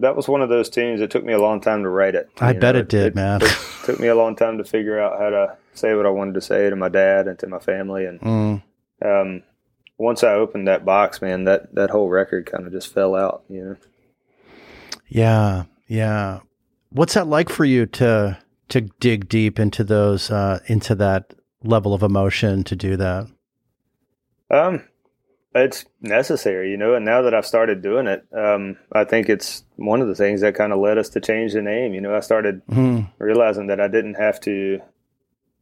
Speaker 2: That was one of those tunes. It took me a long time to write it.
Speaker 1: I bet know, it did, it, man.
Speaker 2: It took me a long time to figure out how to say what I wanted to say to my dad and to my family, and mm. um, once I opened that box, man, that that whole record kind of just fell out. You know.
Speaker 1: Yeah, yeah. What's that like for you to to dig deep into those uh, into that level of emotion to do that?
Speaker 2: Um, it's necessary, you know. And now that I've started doing it, um, I think it's one of the things that kind of led us to change the name. You know, I started mm. realizing that I didn't have to,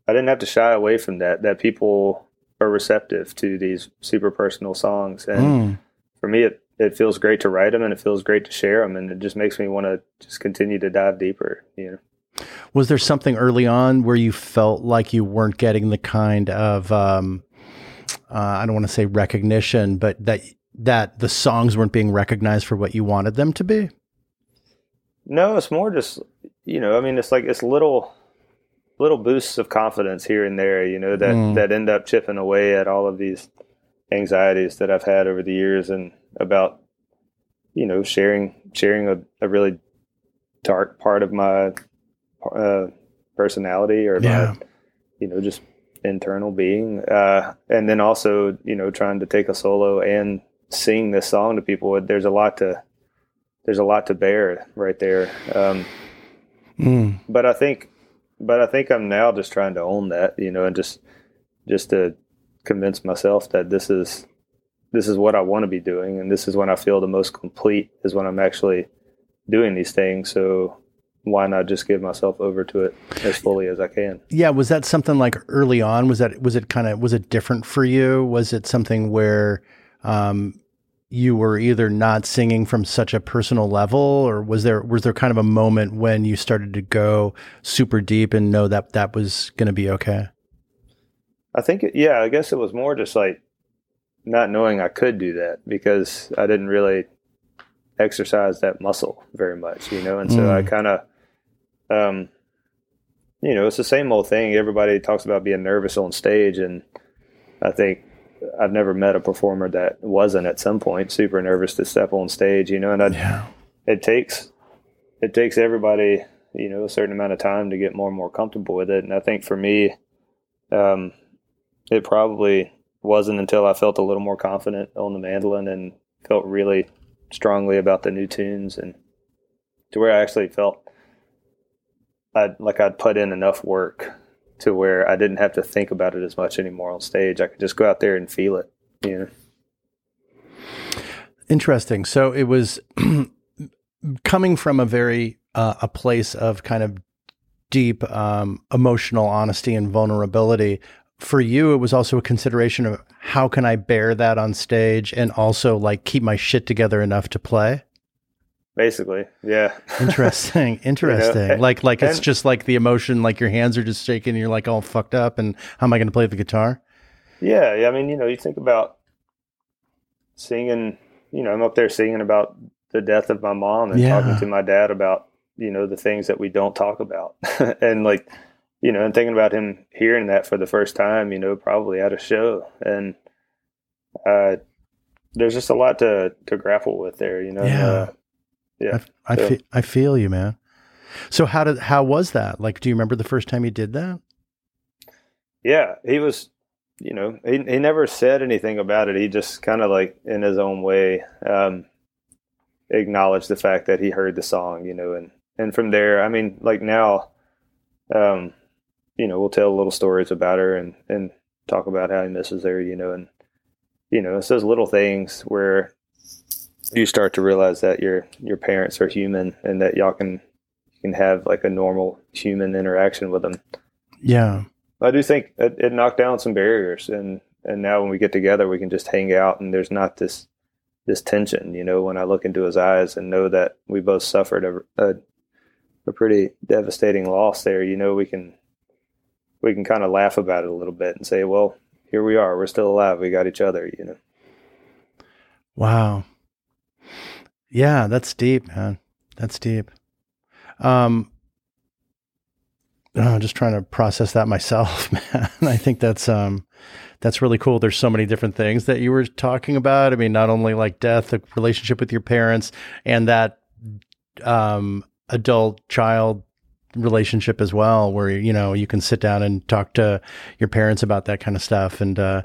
Speaker 2: I didn't have to shy away from that. That people are receptive to these super personal songs, and mm. for me, it it feels great to write them, and it feels great to share them, and it just makes me want to just continue to dive deeper. You know.
Speaker 1: Was there something early on where you felt like you weren't getting the kind of um, uh, I don't want to say recognition, but that that the songs weren't being recognized for what you wanted them to be?
Speaker 2: No, it's more just you know, I mean, it's like it's little little boosts of confidence here and there, you know, that mm. that end up chipping away at all of these anxieties that I've had over the years and about you know sharing sharing a, a really dark part of my uh, personality or yeah. my you know just internal being uh, and then also you know trying to take a solo and sing this song to people there's a lot to there's a lot to bear right there um, mm. but i think but i think i'm now just trying to own that you know and just just to convince myself that this is this is what i want to be doing and this is when i feel the most complete is when i'm actually doing these things so why not just give myself over to it as fully as I can?
Speaker 1: Yeah, was that something like early on? Was that was it kind of was it different for you? Was it something where um, you were either not singing from such a personal level, or was there was there kind of a moment when you started to go super deep and know that that was going to be okay?
Speaker 2: I think, yeah, I guess it was more just like not knowing I could do that because I didn't really exercise that muscle very much, you know, and so mm. I kind of um, you know, it's the same old thing. Everybody talks about being nervous on stage, and I think I've never met a performer that wasn't at some point super nervous to step on stage. You know, and I, yeah. it takes it takes everybody you know a certain amount of time to get more and more comfortable with it. And I think for me, um, it probably wasn't until I felt a little more confident on the mandolin and felt really strongly about the new tunes and to where I actually felt I'd like I'd put in enough work to where I didn't have to think about it as much anymore on stage. I could just go out there and feel it. You know.
Speaker 1: Interesting. So it was coming from a very uh, a place of kind of deep um, emotional honesty and vulnerability. For you, it was also a consideration of how can I bear that on stage and also like keep my shit together enough to play.
Speaker 2: Basically, yeah.
Speaker 1: interesting, interesting. you know? Like, like it's just like the emotion, like your hands are just shaking, and you're like all fucked up. And how am I going to play the guitar?
Speaker 2: Yeah, yeah. I mean, you know, you think about singing. You know, I'm up there singing about the death of my mom and yeah. talking to my dad about you know the things that we don't talk about, and like you know, and thinking about him hearing that for the first time. You know, probably at a show, and uh, there's just a lot to to grapple with there. You know.
Speaker 1: Yeah.
Speaker 2: Uh,
Speaker 1: yeah. I, I, yeah. Fe- I feel you, man. So how did how was that? Like, do you remember the first time you did that?
Speaker 2: Yeah, he was. You know, he he never said anything about it. He just kind of like in his own way um, acknowledged the fact that he heard the song. You know, and and from there, I mean, like now, um, you know, we'll tell little stories about her and and talk about how he misses her. You know, and you know, it's those little things where you start to realize that your your parents are human and that y'all can can have like a normal human interaction with them.
Speaker 1: Yeah,
Speaker 2: I do think it, it knocked down some barriers, and and now when we get together, we can just hang out, and there's not this this tension. You know, when I look into his eyes and know that we both suffered a, a, a pretty devastating loss there, you know, we can we can kind of laugh about it a little bit and say, well, here we are, we're still alive, we got each other. You know.
Speaker 1: Wow. Yeah, that's deep, man. That's deep. Um, I'm just trying to process that myself, man. I think that's um, that's really cool. There's so many different things that you were talking about. I mean, not only like death, the relationship with your parents, and that um, adult child relationship as well, where you know you can sit down and talk to your parents about that kind of stuff. And uh,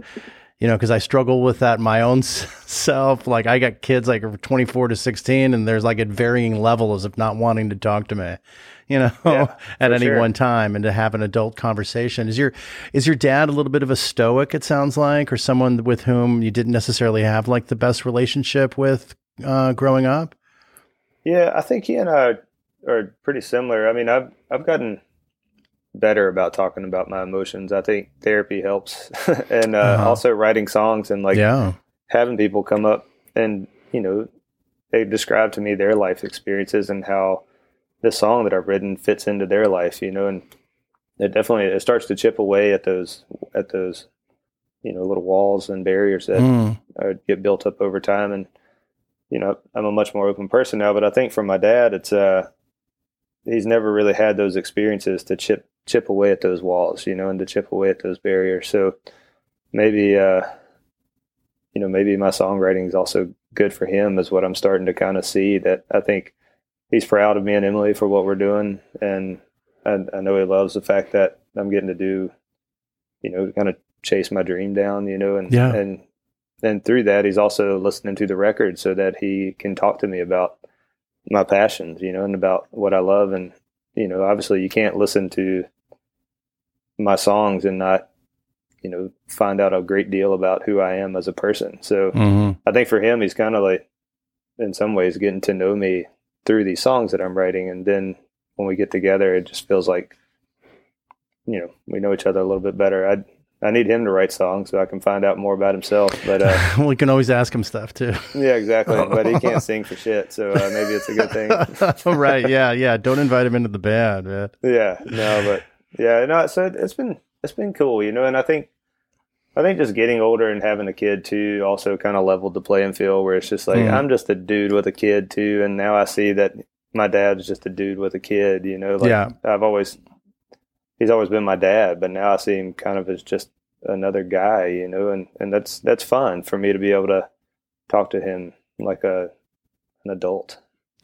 Speaker 1: you know, because I struggle with that my own self. Like I got kids like 24 to 16, and there's like at varying levels of not wanting to talk to me, you know, yeah, at any sure. one time, and to have an adult conversation. Is your is your dad a little bit of a stoic? It sounds like, or someone with whom you didn't necessarily have like the best relationship with uh, growing up.
Speaker 2: Yeah, I think he and I are pretty similar. I mean, I've I've gotten better about talking about my emotions. I think therapy helps, and uh, uh-huh. also writing songs and like yeah. having people come up and you know they describe to me their life experiences and how the song that I've written fits into their life. You know, and it definitely it starts to chip away at those at those you know little walls and barriers that mm. get built up over time and you know i'm a much more open person now but i think for my dad it's uh he's never really had those experiences to chip chip away at those walls, you know, and to chip away at those barriers. So maybe, uh, you know, maybe my songwriting is also good for him, is what I'm starting to kind of see. That I think he's proud of me and Emily for what we're doing, and I, I know he loves the fact that I'm getting to do, you know, kind of chase my dream down, you know, and yeah. and and through that, he's also listening to the record so that he can talk to me about my passions, you know, and about what I love. And, you know, obviously you can't listen to my songs and not, you know, find out a great deal about who I am as a person. So mm-hmm. I think for him, he's kind of like, in some ways, getting to know me through these songs that I'm writing. And then when we get together, it just feels like, you know, we know each other a little bit better. I I need him to write songs so I can find out more about himself. But uh,
Speaker 1: we can always ask him stuff too.
Speaker 2: Yeah, exactly. But he can't sing for shit, so uh, maybe it's a good thing.
Speaker 1: right? Yeah, yeah. Don't invite him into the band, man.
Speaker 2: Yeah, no, but yeah, no. So it's been it's been cool, you know. And I think I think just getting older and having a kid too also kind of leveled the playing field where it's just like mm. I'm just a dude with a kid too, and now I see that my dad's just a dude with a kid. You know, like yeah. I've always he's always been my dad, but now I see him kind of as just another guy, you know, and, and that's that's fun for me to be able to talk to him like a an adult.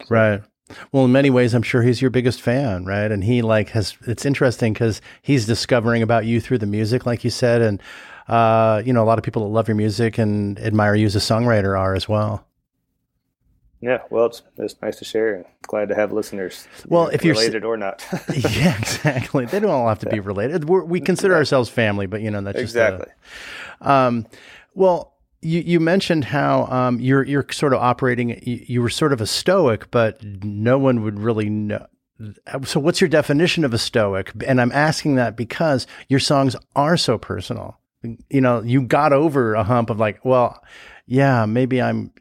Speaker 1: Right. Well, in many ways, I'm sure he's your biggest fan, right? And he like has. It's interesting because he's discovering about you through the music, like you said, and uh, you know, a lot of people that love your music and admire you as a songwriter are as well.
Speaker 2: Yeah, well, it's, it's nice to share. and Glad to have listeners.
Speaker 1: Well, if
Speaker 2: you're
Speaker 1: related
Speaker 2: or not,
Speaker 1: yeah, exactly. They don't all have to be related. We're, we consider ourselves family, but you know that's
Speaker 2: exactly.
Speaker 1: Just um, well, you, you mentioned how um, you're you're sort of operating. You, you were sort of a stoic, but no one would really know. So, what's your definition of a stoic? And I'm asking that because your songs are so personal. You know, you got over a hump of like, well, yeah, maybe I'm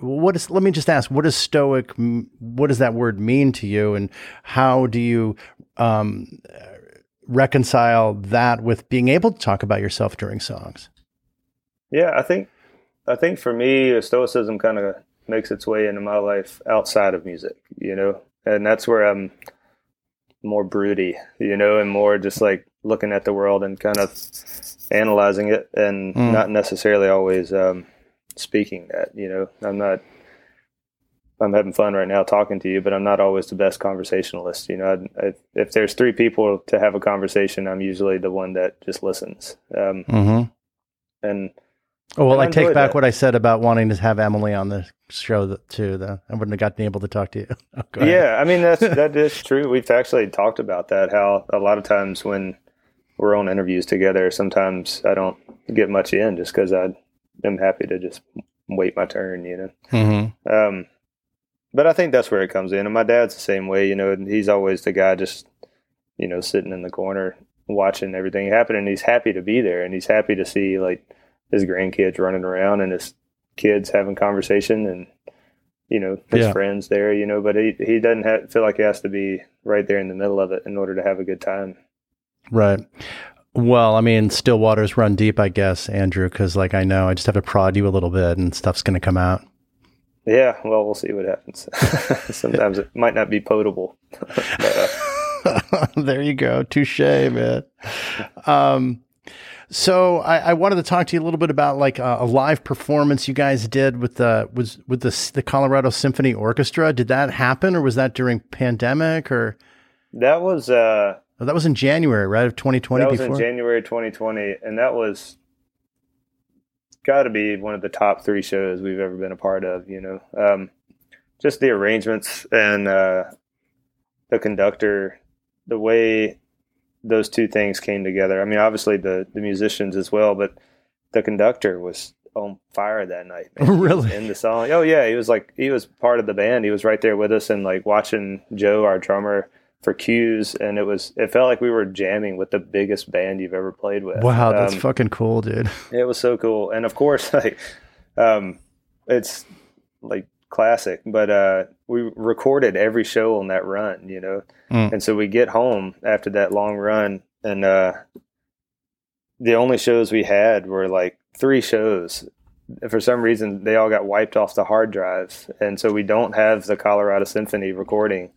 Speaker 1: what is let me just ask what is stoic what does that word mean to you and how do you um, reconcile that with being able to talk about yourself during songs
Speaker 2: yeah i think i think for me stoicism kind of makes its way into my life outside of music you know and that's where i'm more broody you know and more just like looking at the world and kind of analyzing it and mm. not necessarily always um, speaking that. You know, I'm not. I'm having fun right now talking to you, but I'm not always the best conversationalist. You know, I, I, if there's three people to have a conversation, I'm usually the one that just listens. Um, mm-hmm. And
Speaker 1: oh well, I, I take back that. what I said about wanting to have Emily on the show too. Though I wouldn't have gotten able to talk to you.
Speaker 2: Oh, yeah, I mean that's that is true. We've actually talked about that. How a lot of times when we're on interviews together, sometimes I don't get much in just because I am happy to just wait my turn, you know. Mm-hmm. Um, but I think that's where it comes in. And my dad's the same way, you know. He's always the guy just, you know, sitting in the corner watching everything happen, and he's happy to be there, and he's happy to see like his grandkids running around and his kids having conversation, and you know his yeah. friends there, you know. But he he doesn't have, feel like he has to be right there in the middle of it in order to have a good time.
Speaker 1: Right. Well, I mean, still waters run deep, I guess, Andrew, because like I know I just have to prod you a little bit and stuff's going to come out.
Speaker 2: Yeah, well, we'll see what happens. Sometimes it might not be potable. but,
Speaker 1: uh. there you go. Touche, man. Um, so I, I, wanted to talk to you a little bit about like a, a, live performance you guys did with the was with the the Colorado Symphony Orchestra. Did that happen, or was that during pandemic, or
Speaker 2: that was uh,
Speaker 1: Oh, that was in January, right, of 2020?
Speaker 2: That was before? in January 2020, and that was got to be one of the top three shows we've ever been a part of. You know, um, just the arrangements and uh, the conductor, the way those two things came together. I mean, obviously the the musicians as well, but the conductor was on fire that night.
Speaker 1: Man. really?
Speaker 2: In the song. Oh yeah, he was like he was part of the band. He was right there with us and like watching Joe, our drummer, for cues, and it was it felt like we were jamming with the biggest band you've ever played with.
Speaker 1: Wow, that's um, fucking cool, dude.
Speaker 2: It was so cool, and of course, like, um, it's like classic, but uh, we recorded every show on that run, you know, mm. and so we get home after that long run, and uh, the only shows we had were like three shows. For some reason, they all got wiped off the hard drives, and so we don't have the Colorado Symphony recording.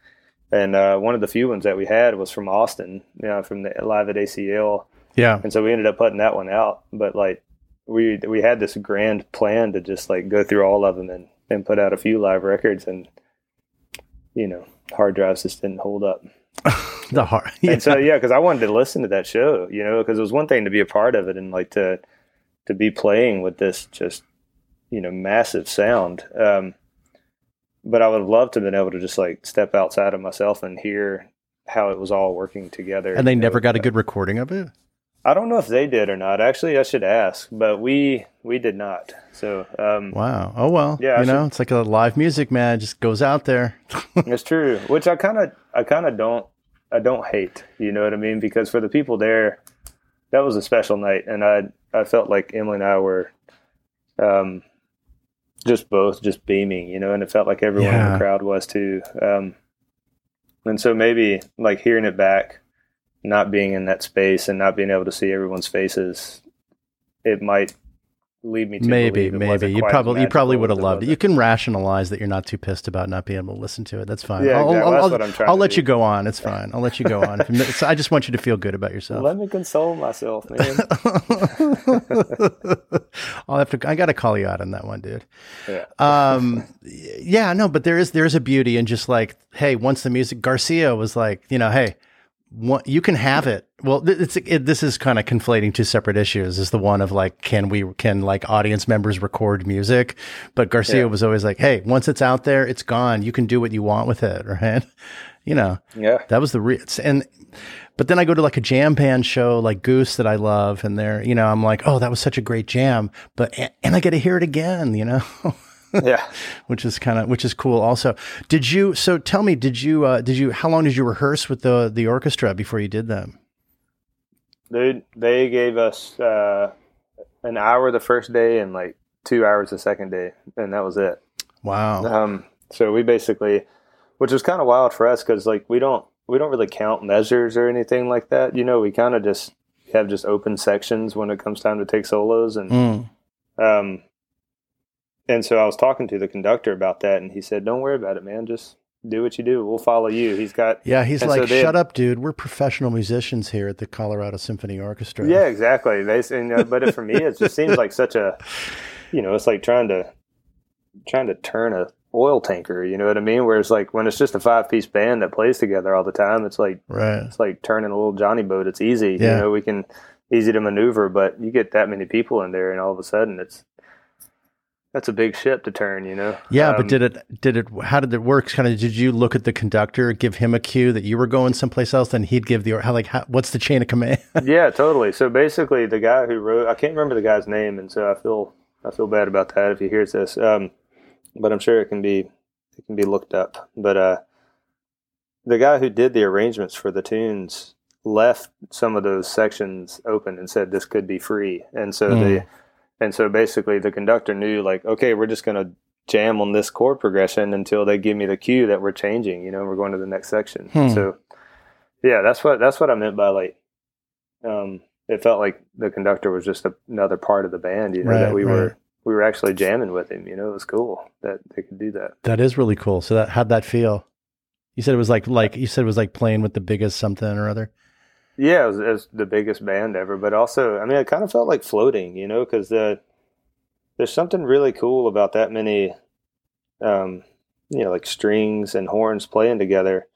Speaker 2: And uh, one of the few ones that we had was from Austin, you know, from the live at ACL.
Speaker 1: Yeah.
Speaker 2: And so we ended up putting that one out. But like we we had this grand plan to just like go through all of them and and put out a few live records, and you know, hard drives just didn't hold up.
Speaker 1: the hard,
Speaker 2: yeah. and so yeah, because I wanted to listen to that show, you know, because it was one thing to be a part of it and like to to be playing with this just you know massive sound. Um, but I would have loved to have been able to just like step outside of myself and hear how it was all working together.
Speaker 1: And they never got a good recording of it.
Speaker 2: I don't know if they did or not. Actually, I should ask, but we we did not. So um,
Speaker 1: wow. Oh well. Yeah. You know, it's like a live music man. It just goes out there.
Speaker 2: it's true. Which I kind of I kind of don't I don't hate. You know what I mean? Because for the people there, that was a special night, and I I felt like Emily and I were, um, just both just beaming. You know, and it felt like everyone yeah. in the crowd was too. Um, and so maybe like hearing it back not being in that space and not being able to see everyone's faces, it might lead me to
Speaker 1: maybe maybe you probably you probably would have loved it. You can rationalize that you're not too pissed about not being able to listen to it. That's fine.
Speaker 2: Yeah,
Speaker 1: I'll,
Speaker 2: exactly.
Speaker 1: I'll,
Speaker 2: I'll,
Speaker 1: I'll, I'll let do. you go on. It's fine. I'll let you go on. I just want you to feel good about yourself.
Speaker 2: Let me console myself, man.
Speaker 1: I'll have to. I got to call you out on that one, dude.
Speaker 2: Yeah.
Speaker 1: Um. Yeah. No, but there is there is a beauty in just like, hey, once the music, Garcia was like, you know, hey you can have it. Well, it's it, this is kind of conflating two separate issues. Is the one of like, can we can like audience members record music? But Garcia yeah. was always like, hey, once it's out there, it's gone. You can do what you want with it, right? You know,
Speaker 2: yeah,
Speaker 1: that was the re- and. But then I go to like a jam band show like Goose that I love, and they're you know I'm like, oh, that was such a great jam, but and I get to hear it again, you know.
Speaker 2: yeah,
Speaker 1: which is kind of which is cool. Also, did you? So tell me, did you? Uh, did you? How long did you rehearse with the the orchestra before you did them?
Speaker 2: They they gave us uh, an hour the first day and like two hours the second day, and that was it.
Speaker 1: Wow.
Speaker 2: Um. So we basically, which was kind of wild for us because like we don't we don't really count measures or anything like that. You know, we kind of just have just open sections when it comes time to take solos and. Mm. Um, and so I was talking to the conductor about that, and he said, "Don't worry about it, man. Just do what you do. We'll follow you." He's got
Speaker 1: yeah. He's like, so "Shut up, dude. We're professional musicians here at the Colorado Symphony Orchestra."
Speaker 2: Yeah, exactly. They, and, uh, but for me, it just seems like such a, you know, it's like trying to trying to turn a oil tanker. You know what I mean? Whereas like when it's just a five piece band that plays together all the time, it's like
Speaker 1: right.
Speaker 2: It's like turning a little Johnny boat. It's easy. Yeah. You know, we can easy to maneuver, but you get that many people in there, and all of a sudden it's that's a big ship to turn, you know.
Speaker 1: Yeah, um, but did it did it how did it work? Kind of did you look at the conductor, give him a cue that you were going someplace else, then he'd give the how like how, what's the chain of command?
Speaker 2: yeah, totally. So basically, the guy who wrote I can't remember the guy's name, and so I feel I feel bad about that if he hears this. Um, but I'm sure it can be it can be looked up. But uh, the guy who did the arrangements for the tunes left some of those sections open and said this could be free, and so mm. the and so basically the conductor knew like, okay, we're just going to jam on this chord progression until they give me the cue that we're changing, you know, we're going to the next section. Hmm. So yeah, that's what, that's what I meant by like, um, it felt like the conductor was just a, another part of the band, you know, right, that we right. were, we were actually jamming with him, you know, it was cool that they could do that.
Speaker 1: That is really cool. So that, how'd that feel? You said it was like, like you said it was like playing with the biggest something or other.
Speaker 2: Yeah, it was, it was, the biggest band ever, but also, I mean, it kind of felt like floating, you know, because the there's something really cool about that many, um, you know, like strings and horns playing together,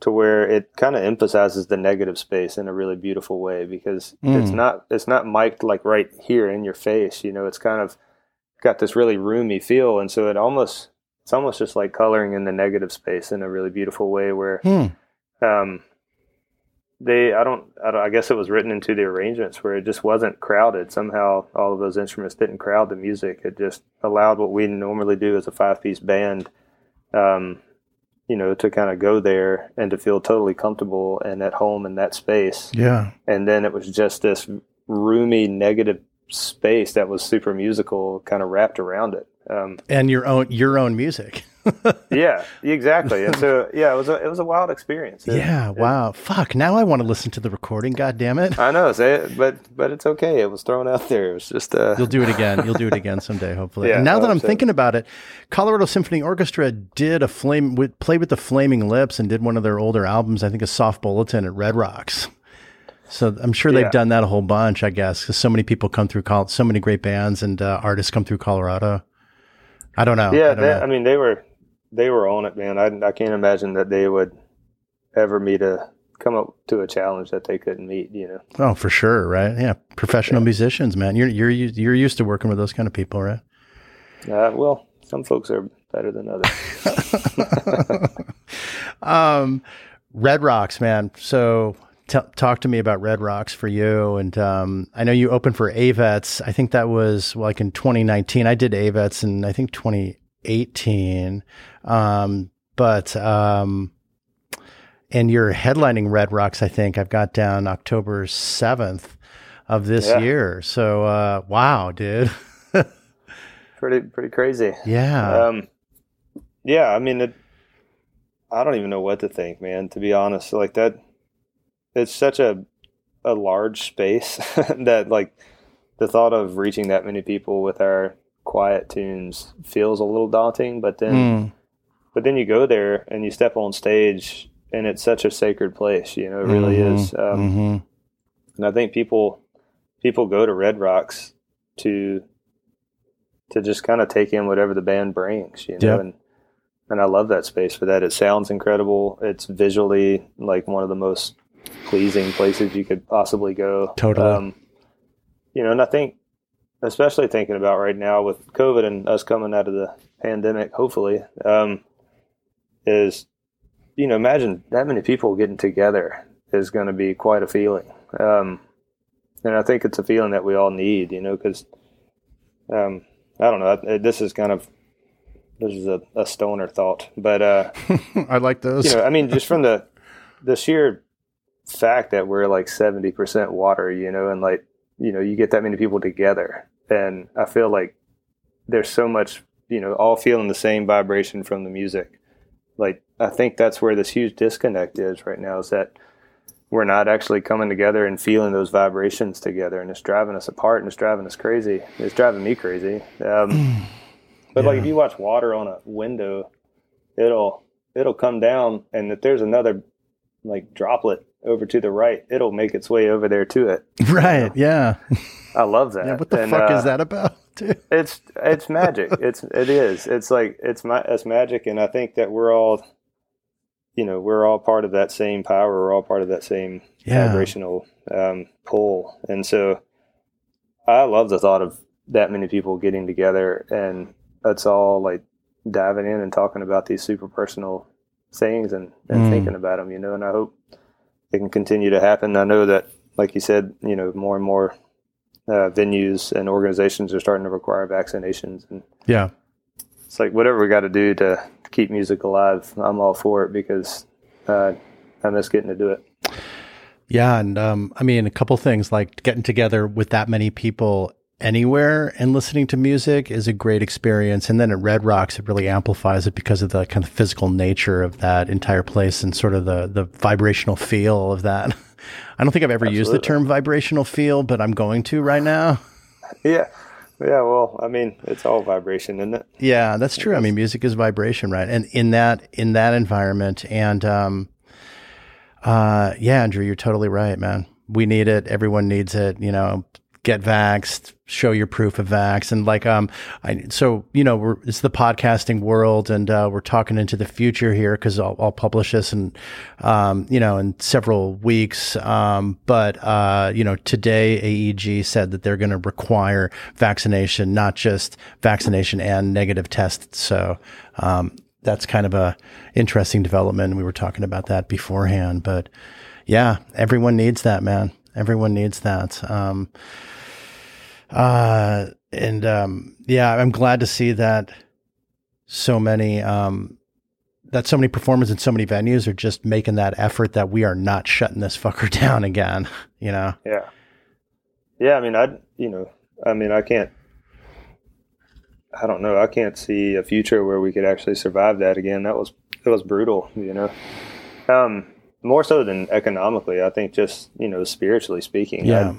Speaker 2: to where it kind of emphasizes the negative space in a really beautiful way because mm. it's not it's not mic'd like right here in your face. You know, it's kind of got this really roomy feel, and so it almost it's almost just like coloring in the negative space in a really beautiful way where. Mm. Um, they I don't, I don't I guess it was written into the arrangements where it just wasn't crowded. Somehow all of those instruments didn't crowd the music. It just allowed what we normally do as a five piece band, um, you know, to kind of go there and to feel totally comfortable and at home in that space.
Speaker 1: Yeah.
Speaker 2: And then it was just this roomy negative space that was super musical kind of wrapped around it.
Speaker 1: Um, and your own your own music.
Speaker 2: yeah, exactly. And so, yeah, it was a it was a wild experience.
Speaker 1: It, yeah, wow. Fuck. Now I want to listen to the recording. God damn it.
Speaker 2: I know, say it, but but it's okay. It was thrown out there. It was just. Uh...
Speaker 1: You'll do it again. You'll do it again someday, hopefully. Yeah, and now that I'm so. thinking about it, Colorado Symphony Orchestra did a flame with played with the Flaming Lips and did one of their older albums. I think a Soft Bulletin at Red Rocks. So I'm sure they've yeah. done that a whole bunch, I guess, because so many people come through, so many great bands and uh, artists come through Colorado. I don't know.
Speaker 2: Yeah,
Speaker 1: I,
Speaker 2: they, know. I mean, they were they were on it, man. I, I can't imagine that they would ever meet a come up to a challenge that they couldn't meet. You know.
Speaker 1: Oh, for sure, right? Yeah, professional yeah. musicians, man. You're you're you're used to working with those kind of people, right?
Speaker 2: Uh, well, some folks are better than
Speaker 1: others. um, Red Rocks, man. So T- talk to me about Red Rocks for you. And um, I know you opened for Avetts. I think that was like in 2019. I did Avetts in I think 2018. Um, but um, and you're headlining Red Rocks. I think I've got down October 7th of this yeah. year. So uh, wow, dude.
Speaker 2: pretty pretty crazy.
Speaker 1: Yeah.
Speaker 2: Um, yeah. I mean, it, I don't even know what to think, man. To be honest, like that it's such a a large space that like the thought of reaching that many people with our quiet tunes feels a little daunting but then mm. but then you go there and you step on stage and it's such a sacred place you know it really mm-hmm. is um, mm-hmm. and i think people people go to red rocks to to just kind of take in whatever the band brings you know yep. and and i love that space for that it sounds incredible it's visually like one of the most pleasing places you could possibly go.
Speaker 1: Totally. Um,
Speaker 2: you know, and I think, especially thinking about right now with COVID and us coming out of the pandemic, hopefully, um, is, you know, imagine that many people getting together is going to be quite a feeling. Um, and I think it's a feeling that we all need, you know, because um, I don't know. This is kind of this is a, a stoner thought, but uh,
Speaker 1: I like those.
Speaker 2: You know, I mean, just from the the sheer fact that we're like 70% water, you know, and like, you know, you get that many people together. And I feel like there's so much, you know, all feeling the same vibration from the music. Like, I think that's where this huge disconnect is right now is that we're not actually coming together and feeling those vibrations together. And it's driving us apart and it's driving us crazy. It's driving me crazy. Um, but yeah. like, if you watch water on a window, it'll, it'll come down and if there's another like droplet over to the right, it'll make its way over there to it.
Speaker 1: Right. You know? Yeah.
Speaker 2: I love that.
Speaker 1: Yeah, what the and, fuck uh, is that about?
Speaker 2: it's it's magic. It's it is. It's like it's my it's magic, and I think that we're all, you know, we're all part of that same power. We're all part of that same yeah. vibrational um, pull, and so I love the thought of that many people getting together, and that's all like diving in and talking about these super personal things and, and mm. thinking about them, you know. And I hope it can continue to happen. I know that, like you said, you know, more and more uh, venues and organizations are starting to require vaccinations, and
Speaker 1: yeah,
Speaker 2: it's like whatever we got to do to keep music alive. I'm all for it because uh, I miss getting to do it.
Speaker 1: Yeah, and um, I mean, a couple things like getting together with that many people anywhere and listening to music is a great experience. And then at Red Rocks, it really amplifies it because of the kind of physical nature of that entire place and sort of the, the vibrational feel of that. I don't think I've ever Absolutely. used the term vibrational feel, but I'm going to right now.
Speaker 2: Yeah. Yeah, well, I mean, it's all vibration, isn't it?
Speaker 1: Yeah, that's true. I mean, music is vibration, right? And in that in that environment, and um, uh, yeah, Andrew, you're totally right, man. We need it. Everyone needs it. You know, get vaxxed, show your proof of vax. And like, um, I, so, you know, we're, it's the podcasting world and, uh, we're talking into the future here because I'll, I'll, publish this and, um, you know, in several weeks. Um, but, uh, you know, today AEG said that they're going to require vaccination, not just vaccination and negative tests. So, um, that's kind of a interesting development. We were talking about that beforehand, but yeah, everyone needs that, man. Everyone needs that. Um, uh, and um, yeah, I'm glad to see that so many um, that so many performers and so many venues are just making that effort that we are not shutting this fucker down again. You know?
Speaker 2: Yeah. Yeah. I mean, I you know, I mean, I can't. I don't know. I can't see a future where we could actually survive that again. That was that was brutal. You know. Um, more so than economically. I think just you know spiritually speaking.
Speaker 1: Yeah.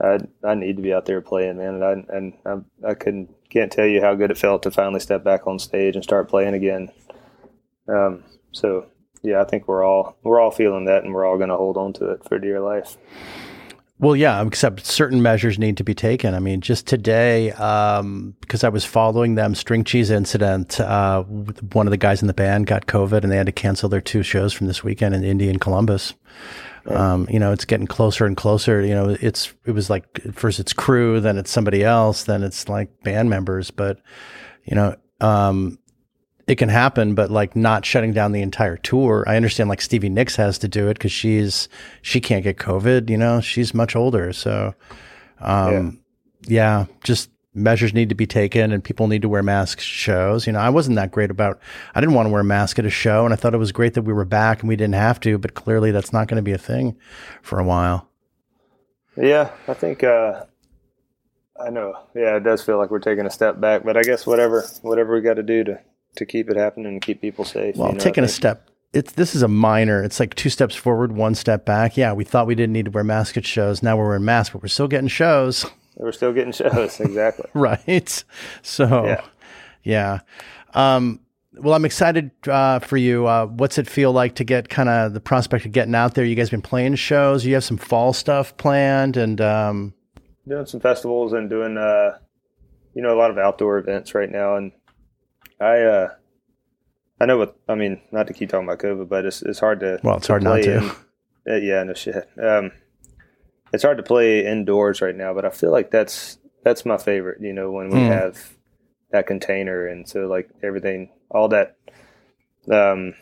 Speaker 2: I, I, I need to be out there playing, man, and I and I, I couldn't can't tell you how good it felt to finally step back on stage and start playing again. Um, so yeah, I think we're all we're all feeling that, and we're all going to hold on to it for dear life.
Speaker 1: Well, yeah, except certain measures need to be taken. I mean, just today, um, because I was following them, String Cheese incident, uh, one of the guys in the band got COVID and they had to cancel their two shows from this weekend in Indy and Columbus. Right. Um, you know, it's getting closer and closer. You know, it's, it was like first it's crew, then it's somebody else, then it's like band members. But, you know, um, it can happen, but like not shutting down the entire tour. I understand like Stevie Nicks has to do it because she's she can't get COVID. You know, she's much older, so um, yeah. yeah, just measures need to be taken, and people need to wear masks. Shows, you know, I wasn't that great about. I didn't want to wear a mask at a show, and I thought it was great that we were back and we didn't have to. But clearly, that's not going to be a thing for a while.
Speaker 2: Yeah, I think. uh I know. Yeah, it does feel like we're taking a step back, but I guess whatever whatever we got to do to to keep it happening and keep people safe.
Speaker 1: Well, you know, taking a step. It's this is a minor. It's like two steps forward, one step back. Yeah, we thought we didn't need to wear masks at shows. Now we're wearing masks, but we're still getting shows.
Speaker 2: We're still getting shows, exactly.
Speaker 1: right. So, yeah. yeah. Um, well, I'm excited uh, for you. Uh, what's it feel like to get kind of the prospect of getting out there? You guys been playing shows. You have some fall stuff planned, and um,
Speaker 2: doing some festivals and doing, uh, you know, a lot of outdoor events right now. And I uh, I know what I mean. Not to keep talking about COVID, but it's it's hard to
Speaker 1: well, it's to hard not to.
Speaker 2: In, uh, yeah, no shit. Um, it's hard to play indoors right now, but I feel like that's that's my favorite. You know, when we mm. have that container, and so like everything, all that, um,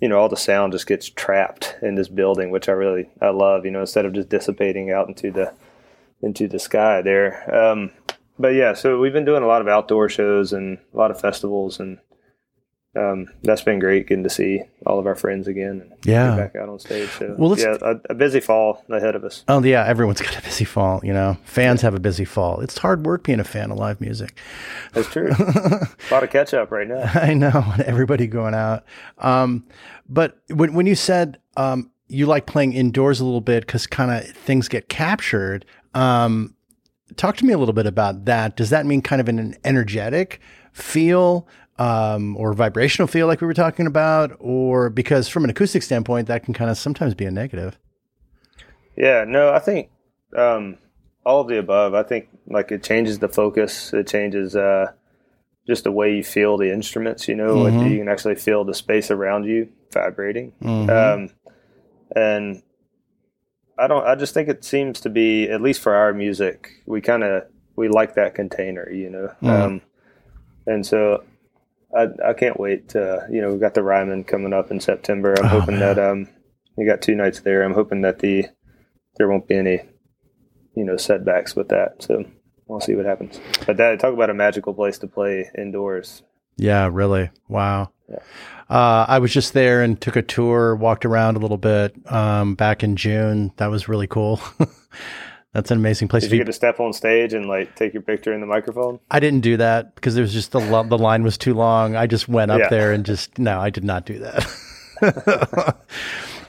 Speaker 2: you know, all the sound just gets trapped in this building, which I really I love. You know, instead of just dissipating out into the into the sky there. Um, but yeah, so we've been doing a lot of outdoor shows and a lot of festivals, and um, that's been great getting to see all of our friends again. And
Speaker 1: yeah,
Speaker 2: back out on stage. So well, yeah, a, a, busy fall ahead of us.
Speaker 1: Oh yeah, everyone's got a busy fall. You know, fans have a busy fall. It's hard work being a fan of live music.
Speaker 2: That's true. a lot of catch up right now.
Speaker 1: I know everybody going out. Um, but when when you said um, you like playing indoors a little bit because kind of things get captured. Um, talk to me a little bit about that. Does that mean kind of an energetic feel um, or vibrational feel like we were talking about? Or because from an acoustic standpoint, that can kind of sometimes be a negative?
Speaker 2: Yeah, no, I think um, all of the above. I think like it changes the focus, it changes uh, just the way you feel the instruments, you know, mm-hmm. like you can actually feel the space around you vibrating. Mm-hmm. Um, and I don't. I just think it seems to be at least for our music, we kind of we like that container, you know. Mm. Um, and so I I can't wait. To, you know, we've got the Ryman coming up in September. I'm oh, hoping man. that um we got two nights there. I'm hoping that the there won't be any you know setbacks with that. So we'll see what happens. But that talk about a magical place to play indoors.
Speaker 1: Yeah, really. Wow. Yeah. Uh, I was just there and took a tour, walked around a little bit um, back in June. That was really cool. That's an amazing place.
Speaker 2: Did you get to step on stage and like take your picture in the microphone?
Speaker 1: I didn't do that because there was just the the line was too long. I just went up yeah. there and just no, I did not do that.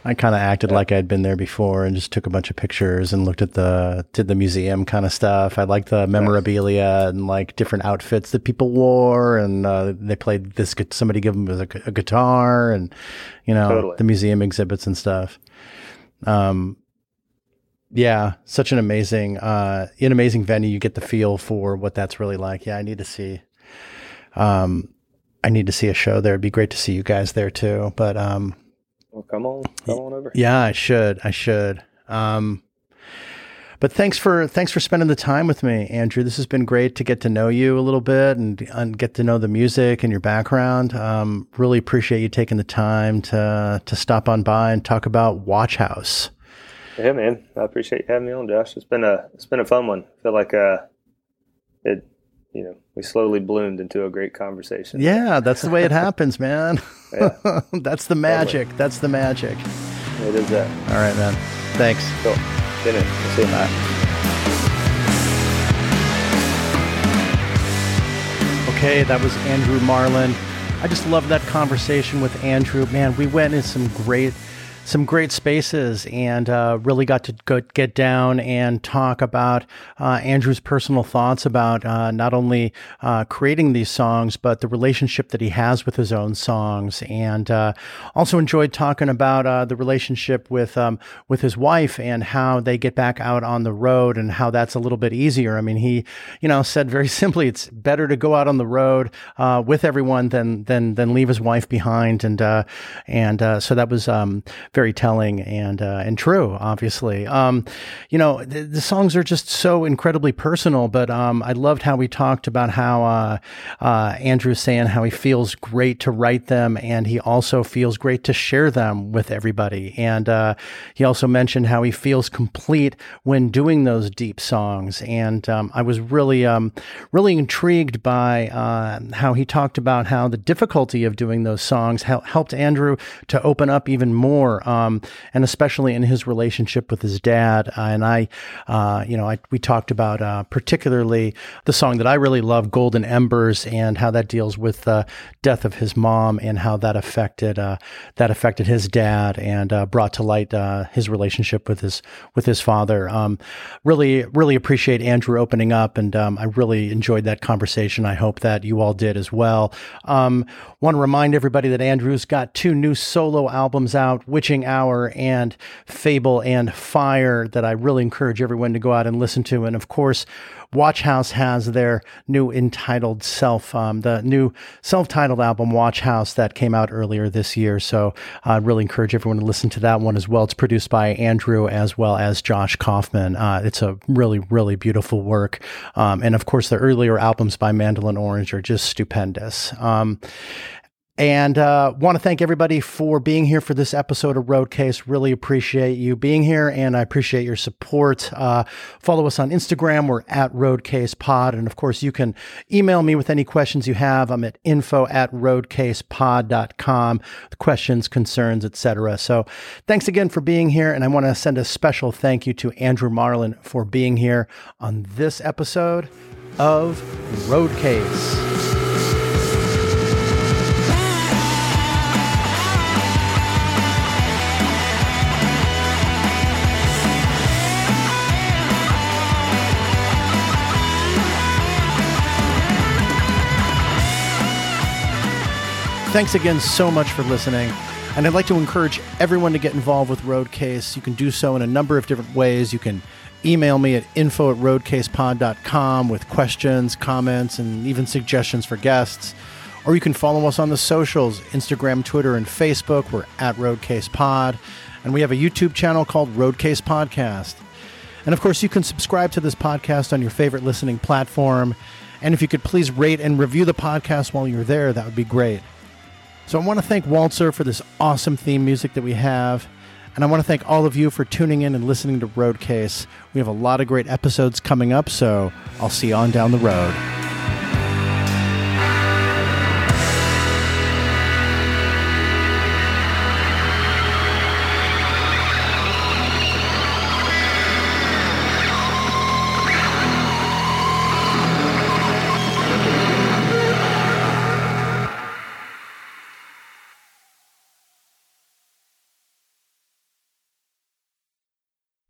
Speaker 1: I kind of acted yeah. like I'd been there before and just took a bunch of pictures and looked at the did the museum kind of stuff. I liked the memorabilia and like different outfits that people wore, and uh, they played this. Somebody gave them a, a guitar, and you know totally. the museum exhibits and stuff. Um, Yeah, such an amazing, uh, an amazing venue. You get the feel for what that's really like. Yeah, I need to see. Um, I need to see a show there. It'd be great to see you guys there too. But um,
Speaker 2: well, come on, come on over.
Speaker 1: Yeah, I should. I should. Um, but thanks for thanks for spending the time with me, Andrew. This has been great to get to know you a little bit and, and get to know the music and your background. Um, really appreciate you taking the time to to stop on by and talk about Watch House.
Speaker 2: Yeah, man. I appreciate you having me on, Josh. It's been a it's been a fun one. I feel like uh, it you know we slowly bloomed into a great conversation.
Speaker 1: Yeah, that's the way it happens, man. Yeah. that's the magic. Totally. That's the magic.
Speaker 2: It is that.
Speaker 1: All right, man. Thanks.
Speaker 2: Cool. See you. See you. Bye.
Speaker 1: Okay, that was Andrew Marlin. I just love that conversation with Andrew. Man, we went in some great some great spaces and uh, really got to go, get down and talk about uh, Andrew's personal thoughts about uh, not only uh, creating these songs, but the relationship that he has with his own songs. And uh, also enjoyed talking about uh, the relationship with, um, with his wife and how they get back out on the road and how that's a little bit easier. I mean, he, you know, said very simply, it's better to go out on the road with everyone than, than, than leave his wife behind. And, and so that was um, very telling and uh, and true. Obviously, um, you know the, the, songs are just so incredibly personal. But um, I loved how we talked about how uh, uh, Andrew's saying how he feels great to write them, and he also feels great to share them with everybody. And uh, he also mentioned how he feels complete when doing those deep songs. And um, I was really um, really intrigued by uh, how he talked about how the difficulty of doing those songs helped Andrew to open up even more um, and especially in his relationship with his dad. Uh, and I, uh, you know, I, we talked about uh, particularly the song that I really love, "Golden Embers," and how that deals with the death of his mom and how that affected uh, that affected his dad and uh, brought to light uh, his relationship with his with his father. Um, really, really appreciate Andrew opening up, and um, I really enjoyed that conversation. I hope that you all did as well. Want to remind everybody that Andrew's got two new solo albums out, Witching Hour and Fable and Fire, that I really encourage everyone to go out and listen to. And of course, Watch House has their new entitled self, um, the new self-titled album Watch House that came out earlier this year. So I uh, really encourage everyone to listen to that one as well. It's produced by Andrew as well as Josh Kaufman. Uh, it's a really, really beautiful work. Um, and of course, the earlier albums by Mandolin Orange are just stupendous. Um, and uh, want to thank everybody for being here for this episode of Roadcase. Really appreciate you being here, and I appreciate your support. Uh, follow us on Instagram. We're at Roadcase Pod, and of course, you can email me with any questions you have. I'm at info at roadcasepod.com. Questions, concerns, etc. So, thanks again for being here, and I want to send a special thank you to Andrew Marlin for being here on this episode of Roadcase. Thanks again so much for listening. And I'd like to encourage everyone to get involved with Roadcase. You can do so in a number of different ways. You can email me at info at roadcasepod.com with questions, comments, and even suggestions for guests. Or you can follow us on the socials Instagram, Twitter, and Facebook. We're at RoadcasePod. And we have a YouTube channel called Roadcase Podcast. And of course, you can subscribe to this podcast on your favorite listening platform. And if you could please rate and review the podcast while you're there, that would be great. So I want to thank Walzer for this awesome theme music that we have. And I want to thank all of you for tuning in and listening to Roadcase. We have a lot of great episodes coming up, so I'll see you on down the road.